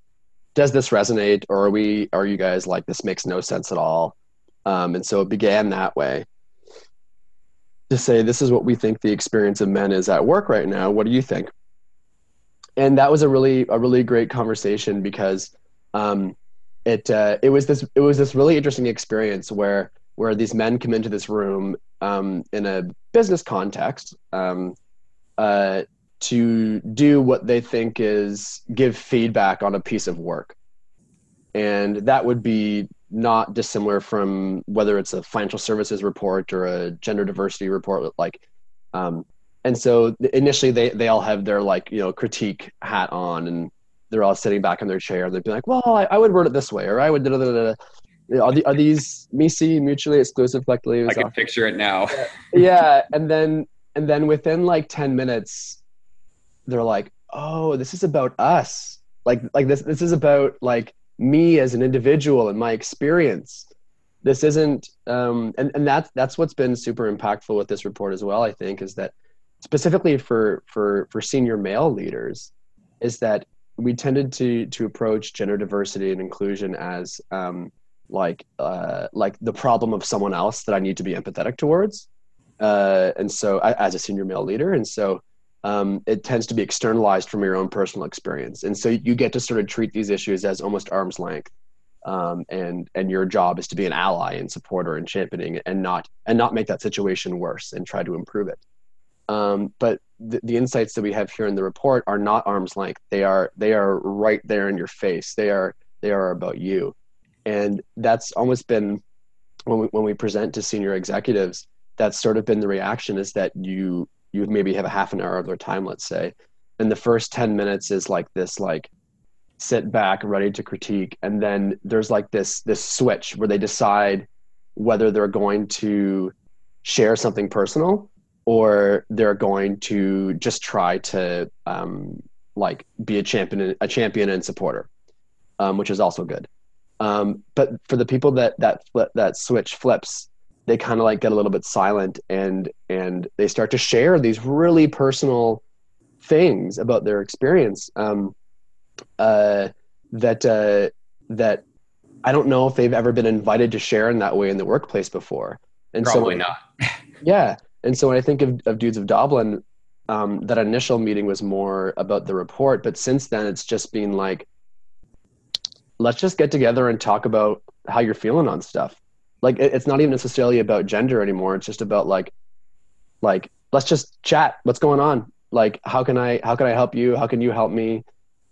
does this resonate, or are we are you guys like this makes no sense at all? Um, and so it began that way to say, this is what we think the experience of men is at work right now. What do you think? And that was a really, a really great conversation because um, it, uh, it was this, it was this really interesting experience where, where these men come into this room um, in a business context um, uh, to do what they think is give feedback on a piece of work. And that would be not dissimilar from whether it's a financial services report or a gender diversity report like um, and so initially they they all have their like you know critique hat on and they're all sitting back in their chair and they'd be like well i, I would word it this way or i would da, da, da, da. Are, the, are these MECE mutually exclusive collectively i can picture it now yeah and then and then within like 10 minutes they're like oh this is about us like like this this is about like me as an individual and my experience this isn't um, and, and that's that's what's been super impactful with this report as well i think is that specifically for for for senior male leaders is that we tended to to approach gender diversity and inclusion as um, like uh, like the problem of someone else that i need to be empathetic towards. Uh, and so I, as a senior male leader and so um, it tends to be externalized from your own personal experience. And so you get to sort of treat these issues as almost arm's length um, and and your job is to be an ally and supporter and championing and not and not make that situation worse and try to improve it. Um, but the, the insights that we have here in the report are not arm's length. They are they are right there in your face. They are they are about you. And that's almost been when we when we present to senior executives that's sort of been the reaction is that you you maybe have a half an hour of their time, let's say, and the first ten minutes is like this like sit back ready to critique and then there's like this this switch where they decide whether they're going to share something personal or they're going to just try to um, like be a champion a champion and supporter um, which is also good. Um, but for the people that that flip, that switch flips they kind of like get a little bit silent and and they start to share these really personal things about their experience um, uh, that uh, that I don't know if they've ever been invited to share in that way in the workplace before. And Probably so, not. yeah, and so when I think of, of Dudes of Doblin, um, that initial meeting was more about the report, but since then it's just been like, let's just get together and talk about how you're feeling on stuff. Like it's not even necessarily about gender anymore. It's just about like, like let's just chat. What's going on? Like how can I how can I help you? How can you help me?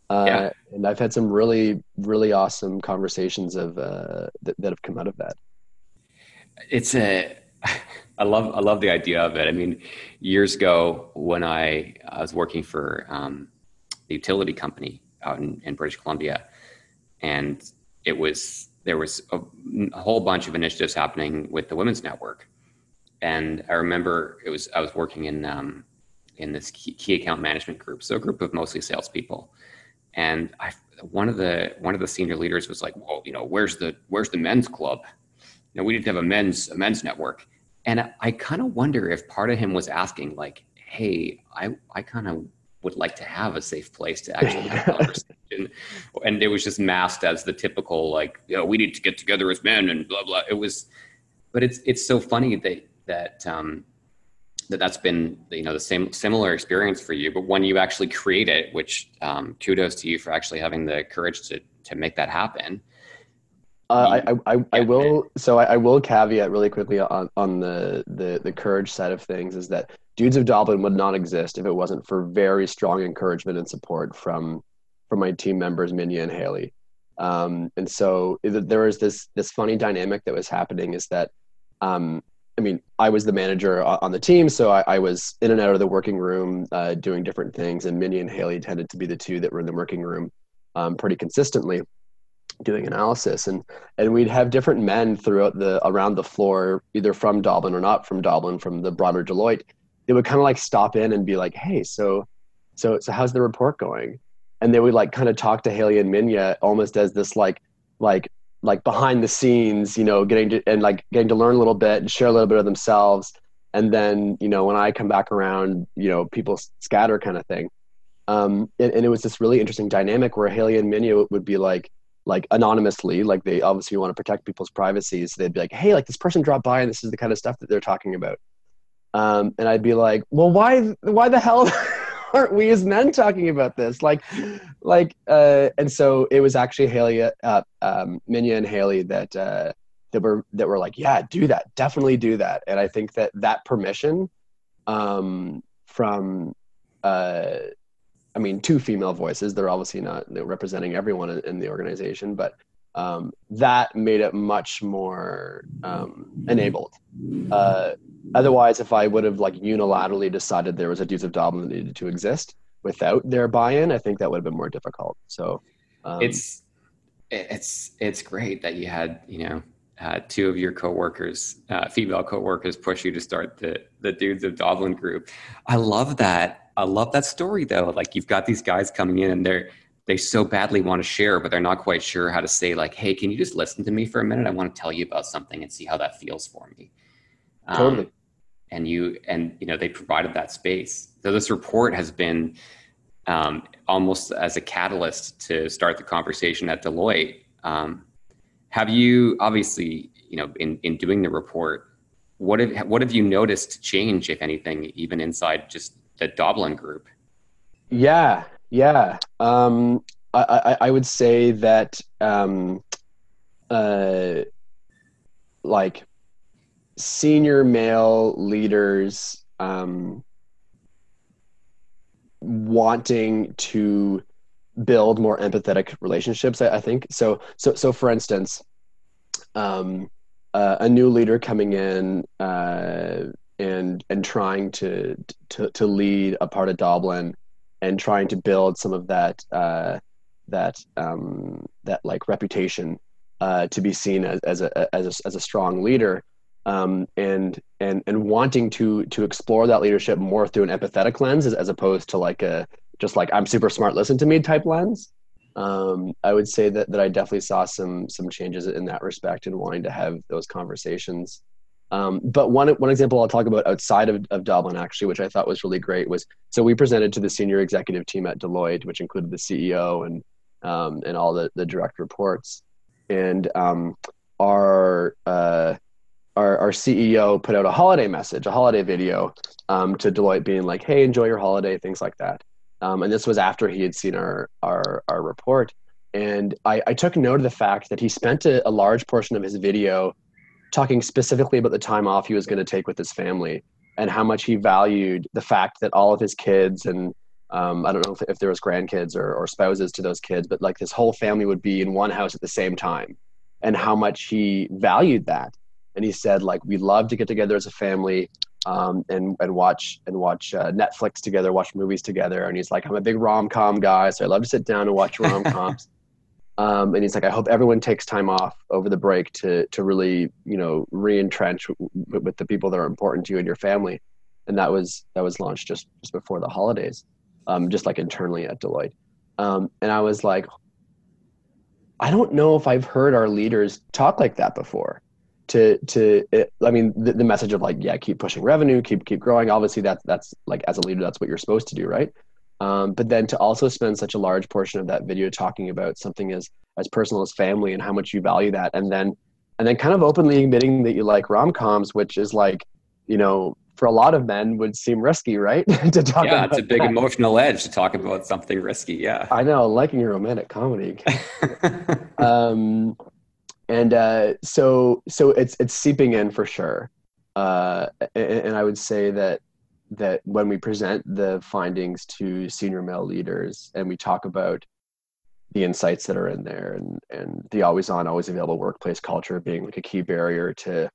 Uh, yeah. And I've had some really, really awesome conversations of uh, that, that have come out of that. It's a, I love, I love the idea of it. I mean, years ago when I, I was working for um, the utility company out in, in British Columbia, and it was there was a, a whole bunch of initiatives happening with the Women's Network, and I remember it was I was working in um, in this key, key account management group, so a group of mostly salespeople and I, one of the one of the senior leaders was like, "Well, you know, where's the where's the men's club? You know, we didn't have a men's a men's network." And I, I kind of wonder if part of him was asking, like, "Hey, I I kind of would like to have a safe place to actually have a conversation," and it was just masked as the typical, like, "You know, we need to get together as men," and blah blah. It was, but it's it's so funny that that um, that that's been you know the same similar experience for you but when you actually create it which um, kudos to you for actually having the courage to to make that happen uh, I, I, I will so I, I, will caveat really quickly on, on the, the the courage side of things is that dudes of Doblin would not exist if it wasn't for very strong encouragement and support from from my team members Minya and Haley um, and so there was this this funny dynamic that was happening is that um, I mean, I was the manager on the team, so I, I was in and out of the working room uh, doing different things. And Minnie and Haley tended to be the two that were in the working room um, pretty consistently doing analysis. And and we'd have different men throughout the around the floor, either from Doblin or not from Doblin, from the broader Deloitte. They would kind of like stop in and be like, "Hey, so so so how's the report going?" And they would like kind of talk to Haley and Minya almost as this like like like behind the scenes, you know, getting to and like getting to learn a little bit and share a little bit of themselves. And then, you know, when I come back around, you know, people scatter kind of thing. Um, and, and, it was this really interesting dynamic where Haley and Minya would be like, like anonymously, like they obviously want to protect people's privacy. So they'd be like, Hey, like this person dropped by and this is the kind of stuff that they're talking about. Um, and I'd be like, well, why, why the hell aren't we as men talking about this? Like, like, uh, and so it was actually Haley, uh, um, Minya and Haley that, uh, that were, that were like, yeah, do that. Definitely do that. And I think that that permission, um, from, uh, I mean, two female voices, they're obviously not representing everyone in, in the organization, but, um, that made it much more um, enabled. Uh, otherwise, if I would have like unilaterally decided there was a Dudes of Doblin that needed to exist without their buy-in, I think that would have been more difficult. So um, it's it's it's great that you had you know uh, two of your coworkers, uh, female coworkers, push you to start the the Dudes of Doblin group. I love that. I love that story though. Like you've got these guys coming in and they're they so badly want to share, but they're not quite sure how to say, like, hey, can you just listen to me for a minute? I want to tell you about something and see how that feels for me. Um, totally. and you, and, you know, they provided that space. So this report has been um, almost as a catalyst to start the conversation at Deloitte. Um, have you, obviously, you know, in, in doing the report, what have, what have you noticed change, if anything, even inside just the Doblin group? Yeah, yeah, um, I, I, I, would say that um, uh, like senior male leaders um, wanting to build more empathetic relationships. I, I think so. So so for instance, um, uh, a new leader coming in. Uh, and and trying to to to lead a part of Doblin and trying to build some of that uh, that um, that like reputation uh, to be seen as, as a as a as a strong leader um, and and and wanting to to explore that leadership more through an empathetic lens as, as opposed to like a just like I'm super smart, listen to me type lens. Um, I would say that that I definitely saw some some changes in that respect and wanting to have those conversations. Um, but one one example I'll talk about outside of, of Doblin actually, which I thought was really great, was so we presented to the senior executive team at Deloitte, which included the CEO and um, and all the the direct reports, and um, our uh, our, our CEO put out a holiday message, a holiday video um, to Deloitte being like, hey, enjoy your holiday, things like that. Um, and this was after he had seen our, our, our report. And I, I took note of the fact that he spent a, a large portion of his video talking specifically about the time off he was going to take with his family and how much he valued the fact that all of his kids and um, I don't know if, if there was grandkids or, or spouses to those kids, but like this whole family would be in one house at the same time and how much he valued that and he said like we love to get together as a family um, and and watch and watch uh, Netflix together, watch movies together. And he's like, I'm a big rom com guy, so I love to sit down and watch rom coms. Um, and he's like, I hope everyone takes time off over the break to to really you know re-entrench w- with the people that are important to you and your family. And that was that was launched just just before the holidays, um, just like internally at Deloitte. Um, and I was like, I don't know if I've heard our leaders talk like that before to to it, i mean the, the, message of like yeah keep pushing revenue keep keep growing obviously that's that's like as a leader that's what you're supposed to do right um, but then to also spend such a large portion of that video talking about something as as personal as family and how much you value that and then and then kind of openly admitting that you like rom-coms which is like you know for a lot of men would seem risky right to talk yeah it's a big that. emotional edge to talk about something risky yeah i know liking a romantic comedy um and uh, so so it's it's seeping in for sure. Uh, and, and, I would say that that when we present the findings to senior male leaders and we talk about the insights that are in there and and the always on always available workplace culture being like a key barrier to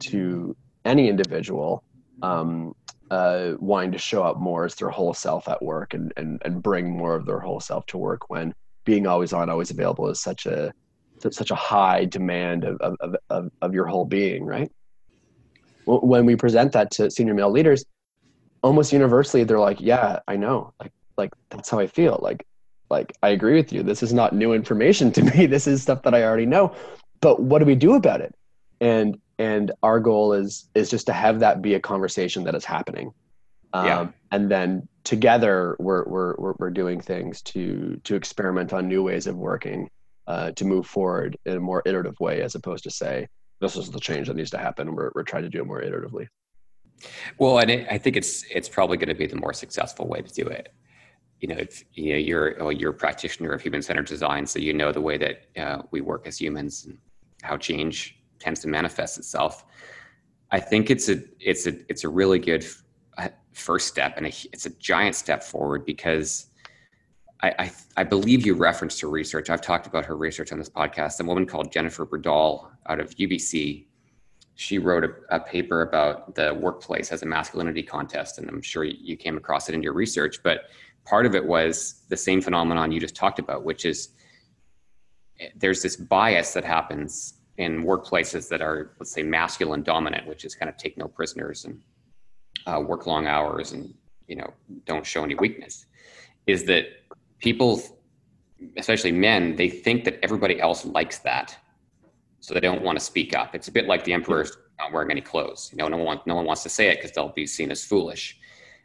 to any individual um, uh, wanting to show up more as their whole self at work and, and and bring more of their whole self to work when being always on always available is such a such a high demand of, of, of, of your whole being, right? When we present that to senior male leaders, almost universally, they're like, yeah, I know. Like, like that's how I feel. Like, like I agree with you. This is not new information to me. This is stuff that I already know. But what do we do about it? And and our goal is is just to have that be a conversation that is happening. Um, yeah. And then together, we're, we're we're we're doing things to to experiment on new ways of working uh, to move forward in a more iterative way as opposed to say this is the change that needs to happen we're, we're trying to do it more iteratively well and it, i think it's it's probably going to be the more successful way to do it you know if you know you're well, you're a practitioner of human centered design so you know the way that uh, we work as humans and how change tends to manifest itself i think it's a it's a it's a really good uh, first step and a, it's a giant step forward because I, I, I, believe you referenced her research. I've talked about her research on this podcast. A woman called Jennifer Berdahl out of UBC. She wrote a, a, paper about the workplace as a masculinity contest, and I'm sure you came across it in your research. But part of it was the same phenomenon you just talked about, which is there's this bias that happens in workplaces that are, let's say, masculine dominant, which is kind of take no prisoners and uh, work long hours and you know don't show any weakness. Is that people, especially men, they think that everybody else likes that, so they don't want to speak up. It's a bit like the emperor's not wearing any clothes. You know, no one no one wants to say it because they'll be seen as foolish.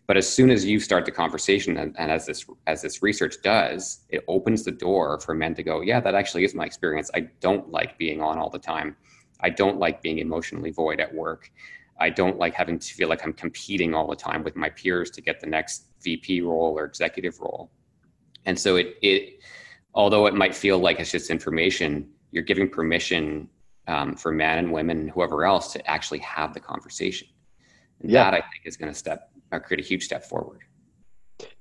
But as soon as you start the conversation, and, and as this as this research does, it opens the door for men to go, yeah, that actually is my experience. I don't like being on all the time. I don't like being emotionally void at work. I don't like having to feel like I'm competing all the time with my peers to get the next VP role or executive role. And so it, it although it might feel like it's just information, you're giving permission um, for men and women, whoever else, to actually have the conversation. And yeah. that I think is going to step or create a huge step forward.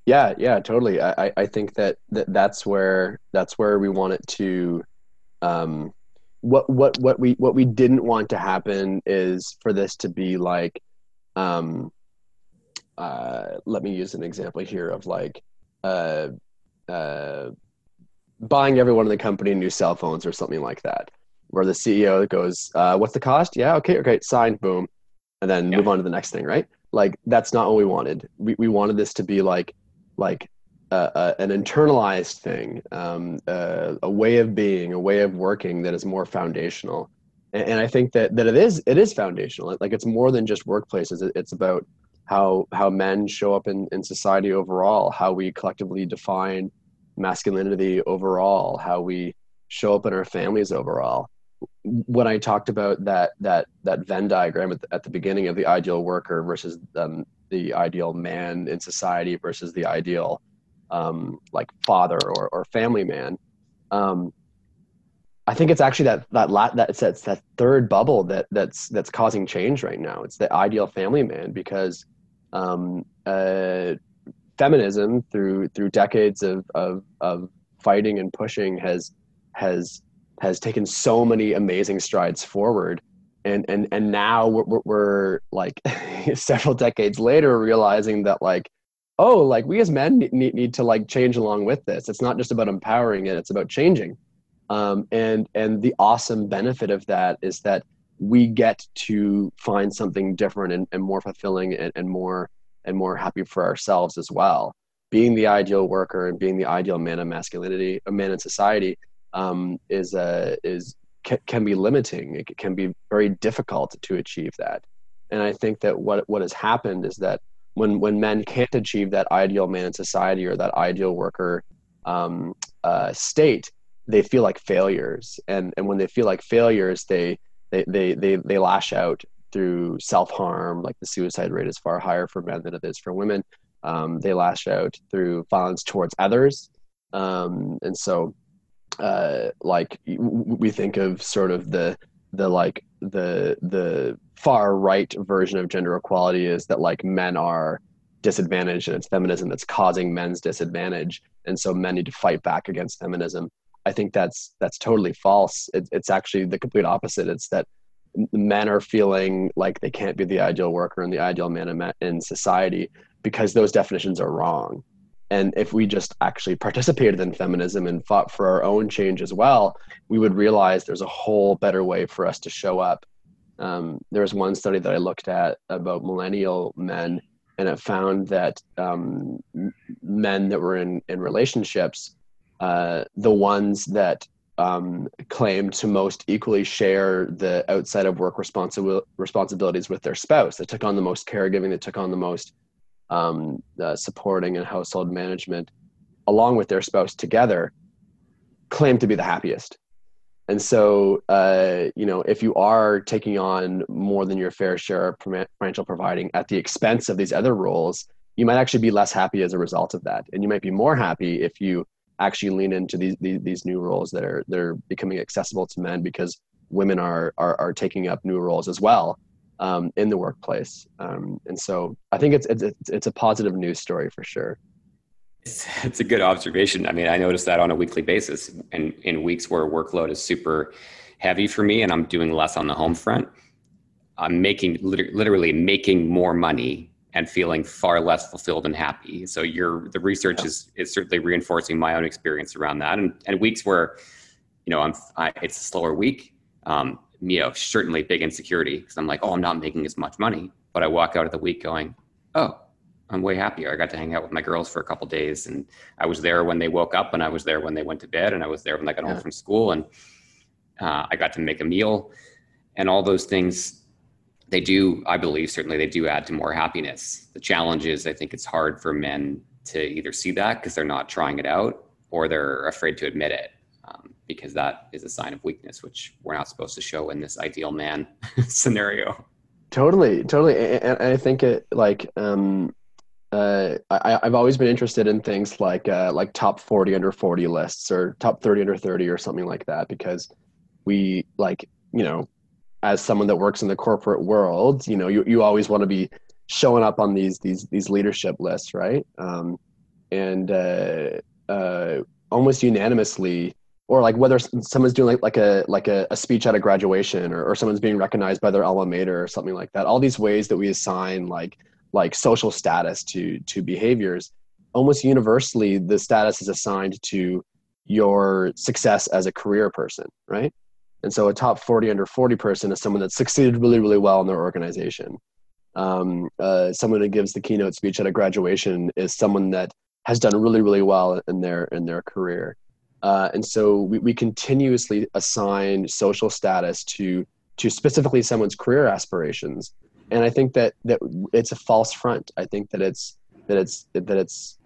Yeah, yeah, totally. I, I think that, that that's where that's where we want it to. Um, what what what we what we didn't want to happen is for this to be like um, uh, let me use an example here of like uh, uh, buying everyone in the company new cell phones or something like that, where the CEO goes, uh, "What's the cost? Yeah, okay, okay, signed, boom," and then yeah. move on to the next thing, right? Like that's not what we wanted. We we wanted this to be like like uh, uh, an internalized thing, um, uh, a way of being, a way of working that is more foundational. And, and, I think that that it is it is foundational. Like it's more than just workplaces. It's about how how men show up in, in society overall, how we collectively define masculinity overall, how we show up in our families overall. When I talked about that that that Venn diagram at the, at the beginning of the ideal worker versus um, the ideal man in society versus the ideal um, like father or, or family man, um, I think it's actually that that la- that it's, it's that third bubble that that's that's causing change right now. It's the ideal family man because um, uh, feminism through through decades of, of of fighting and pushing has has has taken so many amazing strides forward. And and and now we're, we're like several decades later realizing that like oh like we as men need, need to like change along with this. It's not just about empowering it it's about changing. Um, and and the awesome benefit of that is that we get to find something different and, and more fulfilling and, and more and more happy for ourselves as well. Being the ideal worker and being the ideal man of masculinity, a man in society, um, is uh, is can, can be limiting. It can be very difficult to achieve that. And I think that what what has happened is that when when men can't achieve that ideal man in society or that ideal worker um, uh, state, they feel like failures. And and when they feel like failures, they they they they, they lash out through self harm, like the suicide rate is far higher for men than it is for women. Um, they lash out through violence towards others. Um, and so, uh, like we think of sort of the the like the the far right version of gender equality is that like men are disadvantaged and it's feminism that's causing men's disadvantage and so men need to fight back against feminism i think that's that's totally false it, it's actually the complete opposite it's that men are feeling like they can't be the ideal worker and the ideal man in society because those definitions are wrong. And if we just actually participated in feminism and fought for our own change as well, we would realize there's a whole better way for us to show up. Um, there was one study that I looked at about millennial men, and it found that um, men that were in, in relationships, uh, the ones that um, claimed to most equally share the outside of work responsi- responsibilities with their spouse. They took on the most caregiving, they took on the most um, uh, supporting and household management, along with their spouse together, claim to be the happiest. And so, uh, you know, if you are taking on more than your fair share of financial providing at the expense of these other roles, you might actually be less happy as a result of that. And you might be more happy if you actually lean into these, these, these new roles that are that are becoming accessible to men because women are are, are taking up new roles as well um, in the workplace. Um, and so I think it's, it's it's a positive news story for sure. It's, it's a good observation. I mean, I notice that on a weekly basis, and in weeks where workload is super heavy for me, and I'm doing less on the home front, I'm making literally making more money and feeling far less fulfilled and happy. So your the research yeah. is is certainly reinforcing my own experience around that. And and weeks where, you know, I'm I, it's a slower week. Um, you know, certainly big insecurity because I'm like, oh, I'm not making as much money. But I walk out of the week going, oh, I'm way happier. I got to hang out with my girls for a couple days, and I was there when they woke up, and I was there when they went to bed, and I was there when they got yeah. home from school, and uh, I got to make a meal, and all those things they do, I believe, certainly they do add to more happiness. The challenge is, I think it's hard for men to either see that because they're not trying it out or they're afraid to admit it um, because that is a sign of weakness, which we're not supposed to show in this ideal man scenario. Totally, totally. And I think it like, um, uh, I, I've always been interested in things like uh, like top 40 under 40 lists or top 30 under 30 or something like that because we like you know as someone that works in the corporate world, you know, you, you always want to be showing up on these these these leadership lists, right? Um, and uh, uh, almost unanimously, or like whether someone's doing like, like a like a, a speech at a graduation or, or someone's being recognized by their alma mater or something like that all these ways that we assign like like social status to to behaviors almost universally the status is assigned to your success as a career person right and so a top 40 under 40 person is someone that succeeded really really well in their organization. Um, uh, someone that gives the keynote speech at a graduation is someone that has done really really well in their in their career. Uh, and so we, we continuously assign social status to to specifically someone's career aspirations. And i think that that it's a false front. I think that it's that it's that it's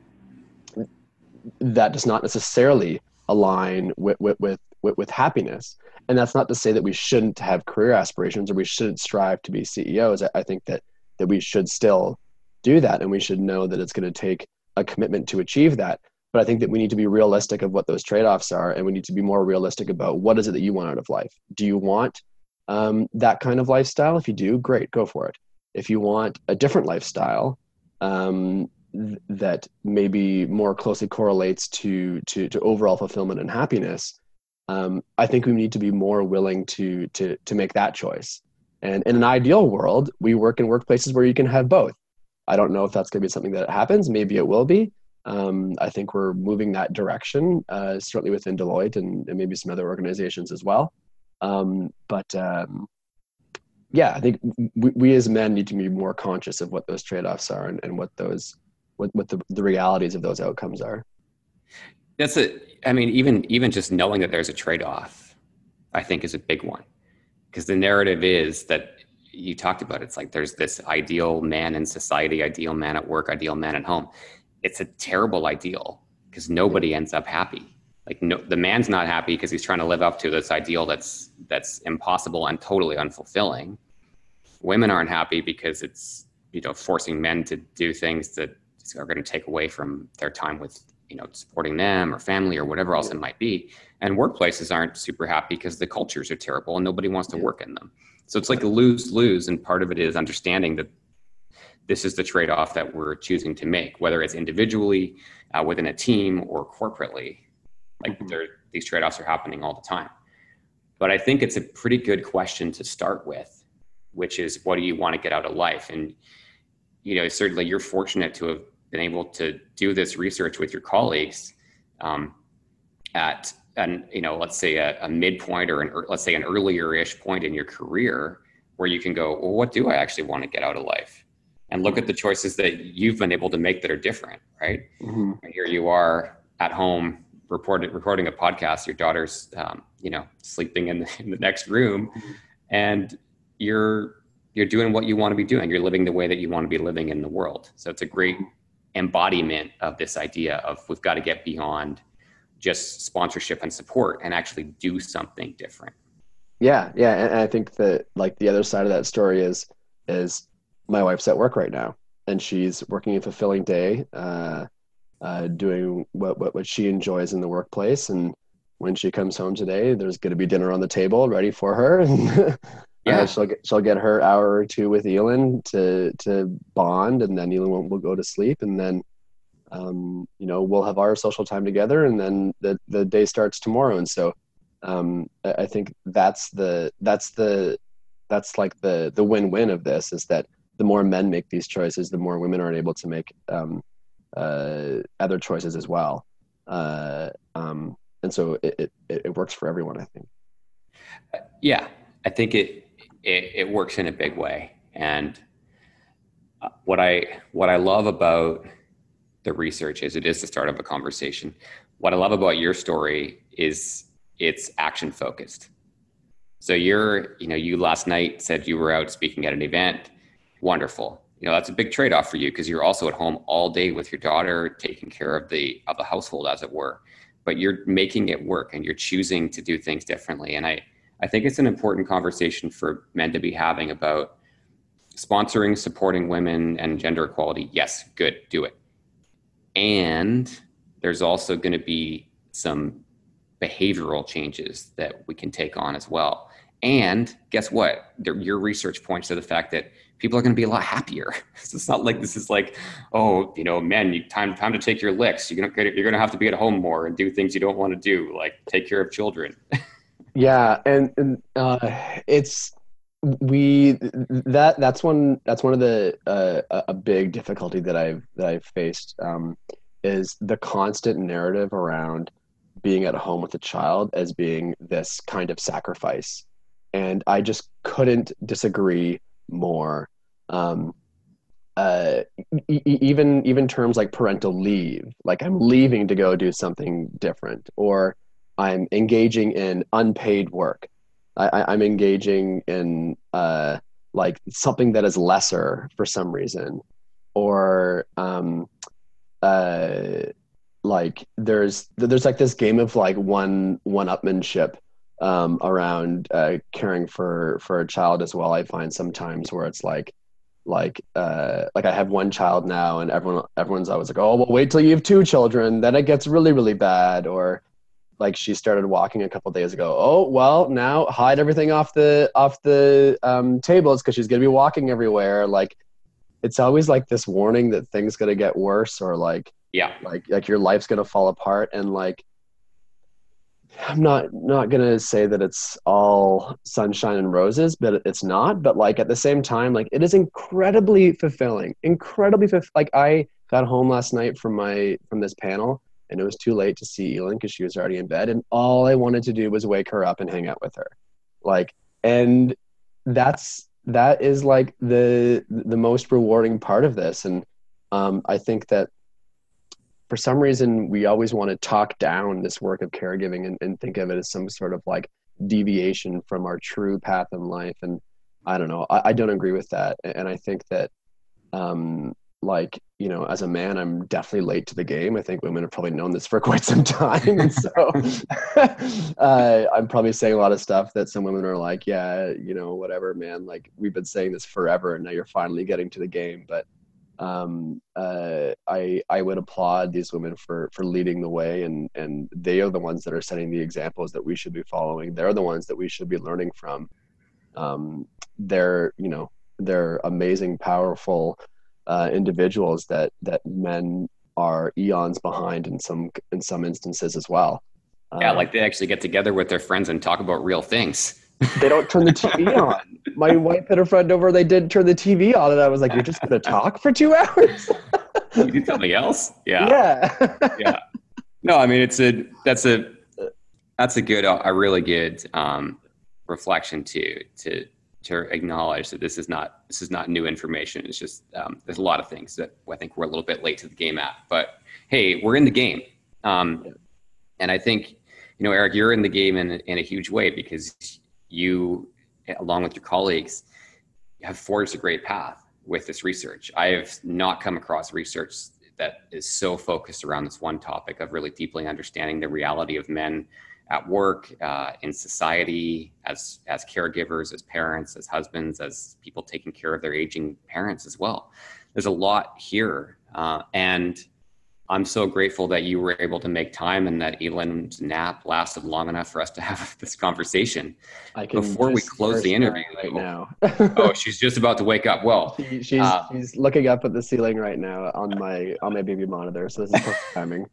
that does not necessarily align with with with, with happiness and that's not to say that we shouldn't have career aspirations or we shouldn't strive to be ceos i, I think that that we should still do that and we should know that it's going to take a commitment to achieve that. But i think that we need to be realistic of what those trade-offs are and we need to be more realistic about what is it that you want out of life. Do you want um, that kind of lifestyle? If you do great go for it. If you want a different lifestyle um, that maybe more closely correlates to to, to overall fulfillment and happiness um, i think we need to be more willing to to to make that choice and in an ideal world we work in workplaces where you can have both I don't know if that's going to be something that happens. Maybe it will be. Um, I think we're moving that direction, uh, certainly within Deloitte and, and, maybe some other organizations as well. Um, but um, yeah, I think we, we, as men need to be more conscious of what those trade-offs are and, and what those what, what the, the realities of those outcomes are. That's a. I mean, even even just knowing that there's a trade-off, I think, is a big one, because the narrative is that you talked about it's like there's this ideal man in society ideal man at work ideal man at home. It's a terrible ideal because nobody ends up happy. Like no the man's not happy because he's trying to live up to this ideal that's that's impossible and totally unfulfilling. Women aren't happy because it's you know forcing men to do things that are going to take away from their time with you know supporting them or family or whatever else it might be and workplaces aren't super happy because the cultures are terrible and nobody wants to work in them so it's like a lose lose, and part of it is understanding that this is the trade off that we're choosing to make, whether it's individually, uh, within a team, or corporately. Like mm-hmm. these trade offs are happening all the time. But I think it's a pretty good question to start with, which is what do you want to get out of life? And you know, certainly you're fortunate to have been able to do this research with your colleagues um, at an you know let's say a, a midpoint or an let's say an earlier-ish point in your career where you can go well what do i actually want to get out of life? And look at the choices that you've been able to make that are different right? Mm-hmm. here you are at home reported, recording a podcast your daughter's um, you know sleeping in the, in the next room mm-hmm. and you're you're doing what you want to be doing. You're living the way that you want to be living in the world. So it's a great embodiment of this idea of we've got to get beyond just sponsorship and support and actually do something different. Yeah yeah and i think that like the other side of that story is is my wife's at work right now and she's working a fulfilling day uh, uh, doing what, what what she enjoys in the workplace and when she comes home today there's going to be dinner on the table ready for her and yeah uh, she'll get she'll get her hour or two with Elin to to bond and then Elin will, will go to sleep and then um, you know, we'll have our social time together, and then the the day starts tomorrow. And so, um, I think that's the that's the that's like the the win win of this is that the more men make these choices, the more women are able to make um, uh, other choices as well. Uh, um, and so it, it, it works for everyone, I think. Yeah, I think it, it, it works in a big way. And uh, what I what I love about the research is it is the start of a conversation. What I love about your story is it's action focused. So you're, you know, you last night said you were out speaking at an event. Wonderful. You know, that's a big trade-off for you because you're also at home all day with your daughter, taking care of the of the household, as it were. But you're making it work and you're choosing to do things differently. And I, I think it's an important conversation for men to be having about sponsoring, supporting women and gender equality. Yes, good, do it and there's also going to be some behavioral changes that we can take on as well. And guess what? Your research points to the fact that people are going to be a lot happier. So it's not like this is like, oh, you know, men, you time time to take your licks. You're gonna you're gonna have to be at home more and do things you don't want to do, like take care of children. yeah, and, and uh, it's we that that's one that's one of the uh, a big difficulty that I've that I've faced um, is the constant narrative around being at home with a child as being this kind of sacrifice, and I just couldn't disagree more. Um, uh, e- even even terms like parental leave, like I'm leaving to go do something different, or I'm engaging in unpaid work. I, am engaging in uh, like something that is lesser for some reason, or um, uh, like there's there's like this game of like one one upmanship um, around uh, caring for for a child as well. I find sometimes where it's like like uh, like I have one child now, and everyone everyone's always like, oh well, wait till you have two children, then it gets really really bad. Or like she started walking a couple days ago. Oh well, now hide everything off the off the um, tables because she's gonna be walking everywhere. Like it's always like this warning that things gonna get worse or like yeah like like your life's gonna fall apart and like I'm not not gonna say that it's all sunshine and roses, but it's not. But like at the same time, like it is incredibly fulfilling, incredibly fulf- like I got home last night from my from this panel, and it was too late to see Elin because she was already in bed, and all I wanted to do was wake her up and hang out with her, like, and that's that is like the the most rewarding part of this, and um, I think that for some reason we always want to talk down this work of caregiving and, and think of it as some sort of like deviation from our true path in life and i don't know i, I don't agree with that and i think that um like you know as a man i'm definitely late to the game i think women have probably known this for quite some time and so uh, i'm probably saying a lot of stuff that some women are like yeah you know whatever man like we've been saying this forever and now you're finally getting to the game but um, uh, I I would applaud these women for for leading the way, and and they are the ones that are setting the examples that we should be following. They're the ones that we should be learning from. Um, they're you know they're amazing, powerful uh, individuals that that men are eons behind in some in some instances as well. Yeah, um, like they actually get together with their friends and talk about real things they don't turn the TV on. My wife had a friend over, they didn't turn the TV on, and I was like, You're just gonna talk for two hours? you do something else? Yeah. Yeah. yeah. No, I mean it's a that's a that's a good a really good um, reflection to to to acknowledge that this is not this is not new information. It's just um, there's a lot of things that I think we're a little bit late to the game at. But hey, we're in the game, um, and I think you know, Eric, you're in the game in in a huge way because you, along with your colleagues, have forged a great path with this research. I have not come across research that is so focused around this one topic of really deeply understanding the reality of men at work, uh, in society, as as caregivers, as parents, as husbands, as people taking care of their aging parents as well. There's a lot here, uh, and I'm so grateful that you were able to make time and that Elin's nap lasted long enough for us to have this conversation. Before we close the interview, right now. oh, she's just about to wake up. Well, she, she's uh, she's looking up at the ceiling right now on my on my baby monitor. So this is perfect timing.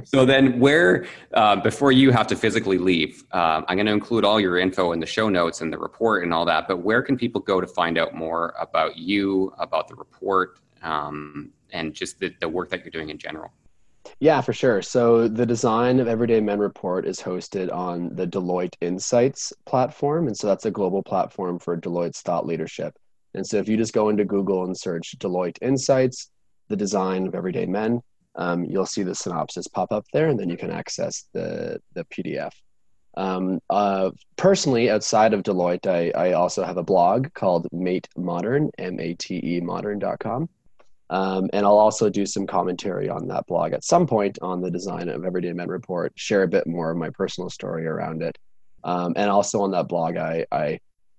so then, where uh, before you have to physically leave, uh, I'm going to include all your info in the show notes and the report and all that. But where can people go to find out more about you, about the report? Um, and just the, the work that you're doing in general. Yeah, for sure. So the design of Everyday Men report is hosted on the Deloitte Insights platform. And so that's a global platform for Deloitte's thought leadership. And so if you just go into Google and search Deloitte Insights, the design of Everyday Men, um, you'll see the synopsis pop up there, and then you can access the, the PDF. Um, uh, personally, outside of Deloitte, I, I also have a blog called Mate Modern, M A T E modern.com. Um, and I'll also do some commentary on that blog at some point on the design of Everyday Men Report, share a bit more of my personal story around it. Um, and also on that blog, I, I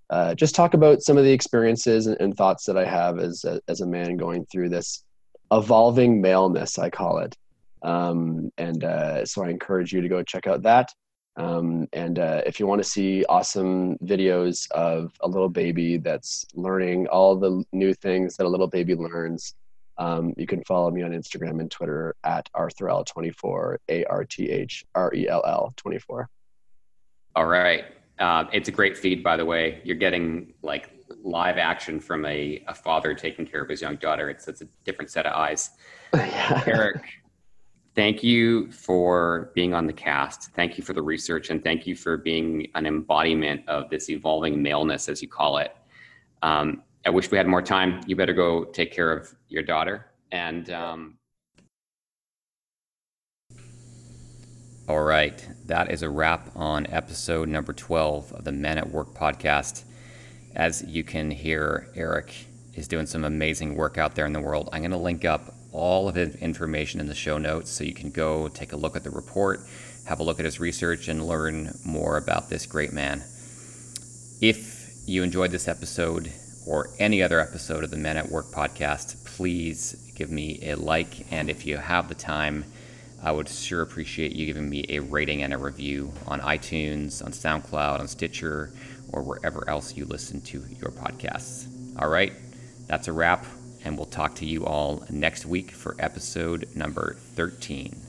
uh, just talk about some of the experiences and, and, thoughts that I have as a, as a man going through this evolving maleness, I call it. Um, and uh, so I encourage you to go check out that. Um, and uh, if you want to see awesome videos of a little baby that's learning all the new things that a little baby learns, um, you can follow me on Instagram and Twitter at Arthrell24, A R T H R E L L 24. All right. Uh, it's a great feed, by the way. You're getting like live action from a, a father taking care of his young daughter. It's, it's a different set of eyes. yeah. Eric, thank you for being on the cast. Thank you for the research and thank you for being an embodiment of this evolving maleness, as you call it. Um, I wish we had more time. You better go take care of your daughter. And um, all right, that is a wrap on episode number 12 of the Men at Work podcast. As you can hear, Eric is doing some amazing work out there in the world. I'm going to link up all of his information in the show notes so you can go take a look at the report, have a look at his research, and learn more about this great man. If you enjoyed this episode, or any other episode of the Men at Work podcast, please give me a like. And if you have the time, I would sure appreciate you giving me a rating and a review on iTunes, on SoundCloud, on Stitcher, or wherever else you listen to your podcasts. All right, that's a wrap, and we'll talk to you all next week for episode number 13.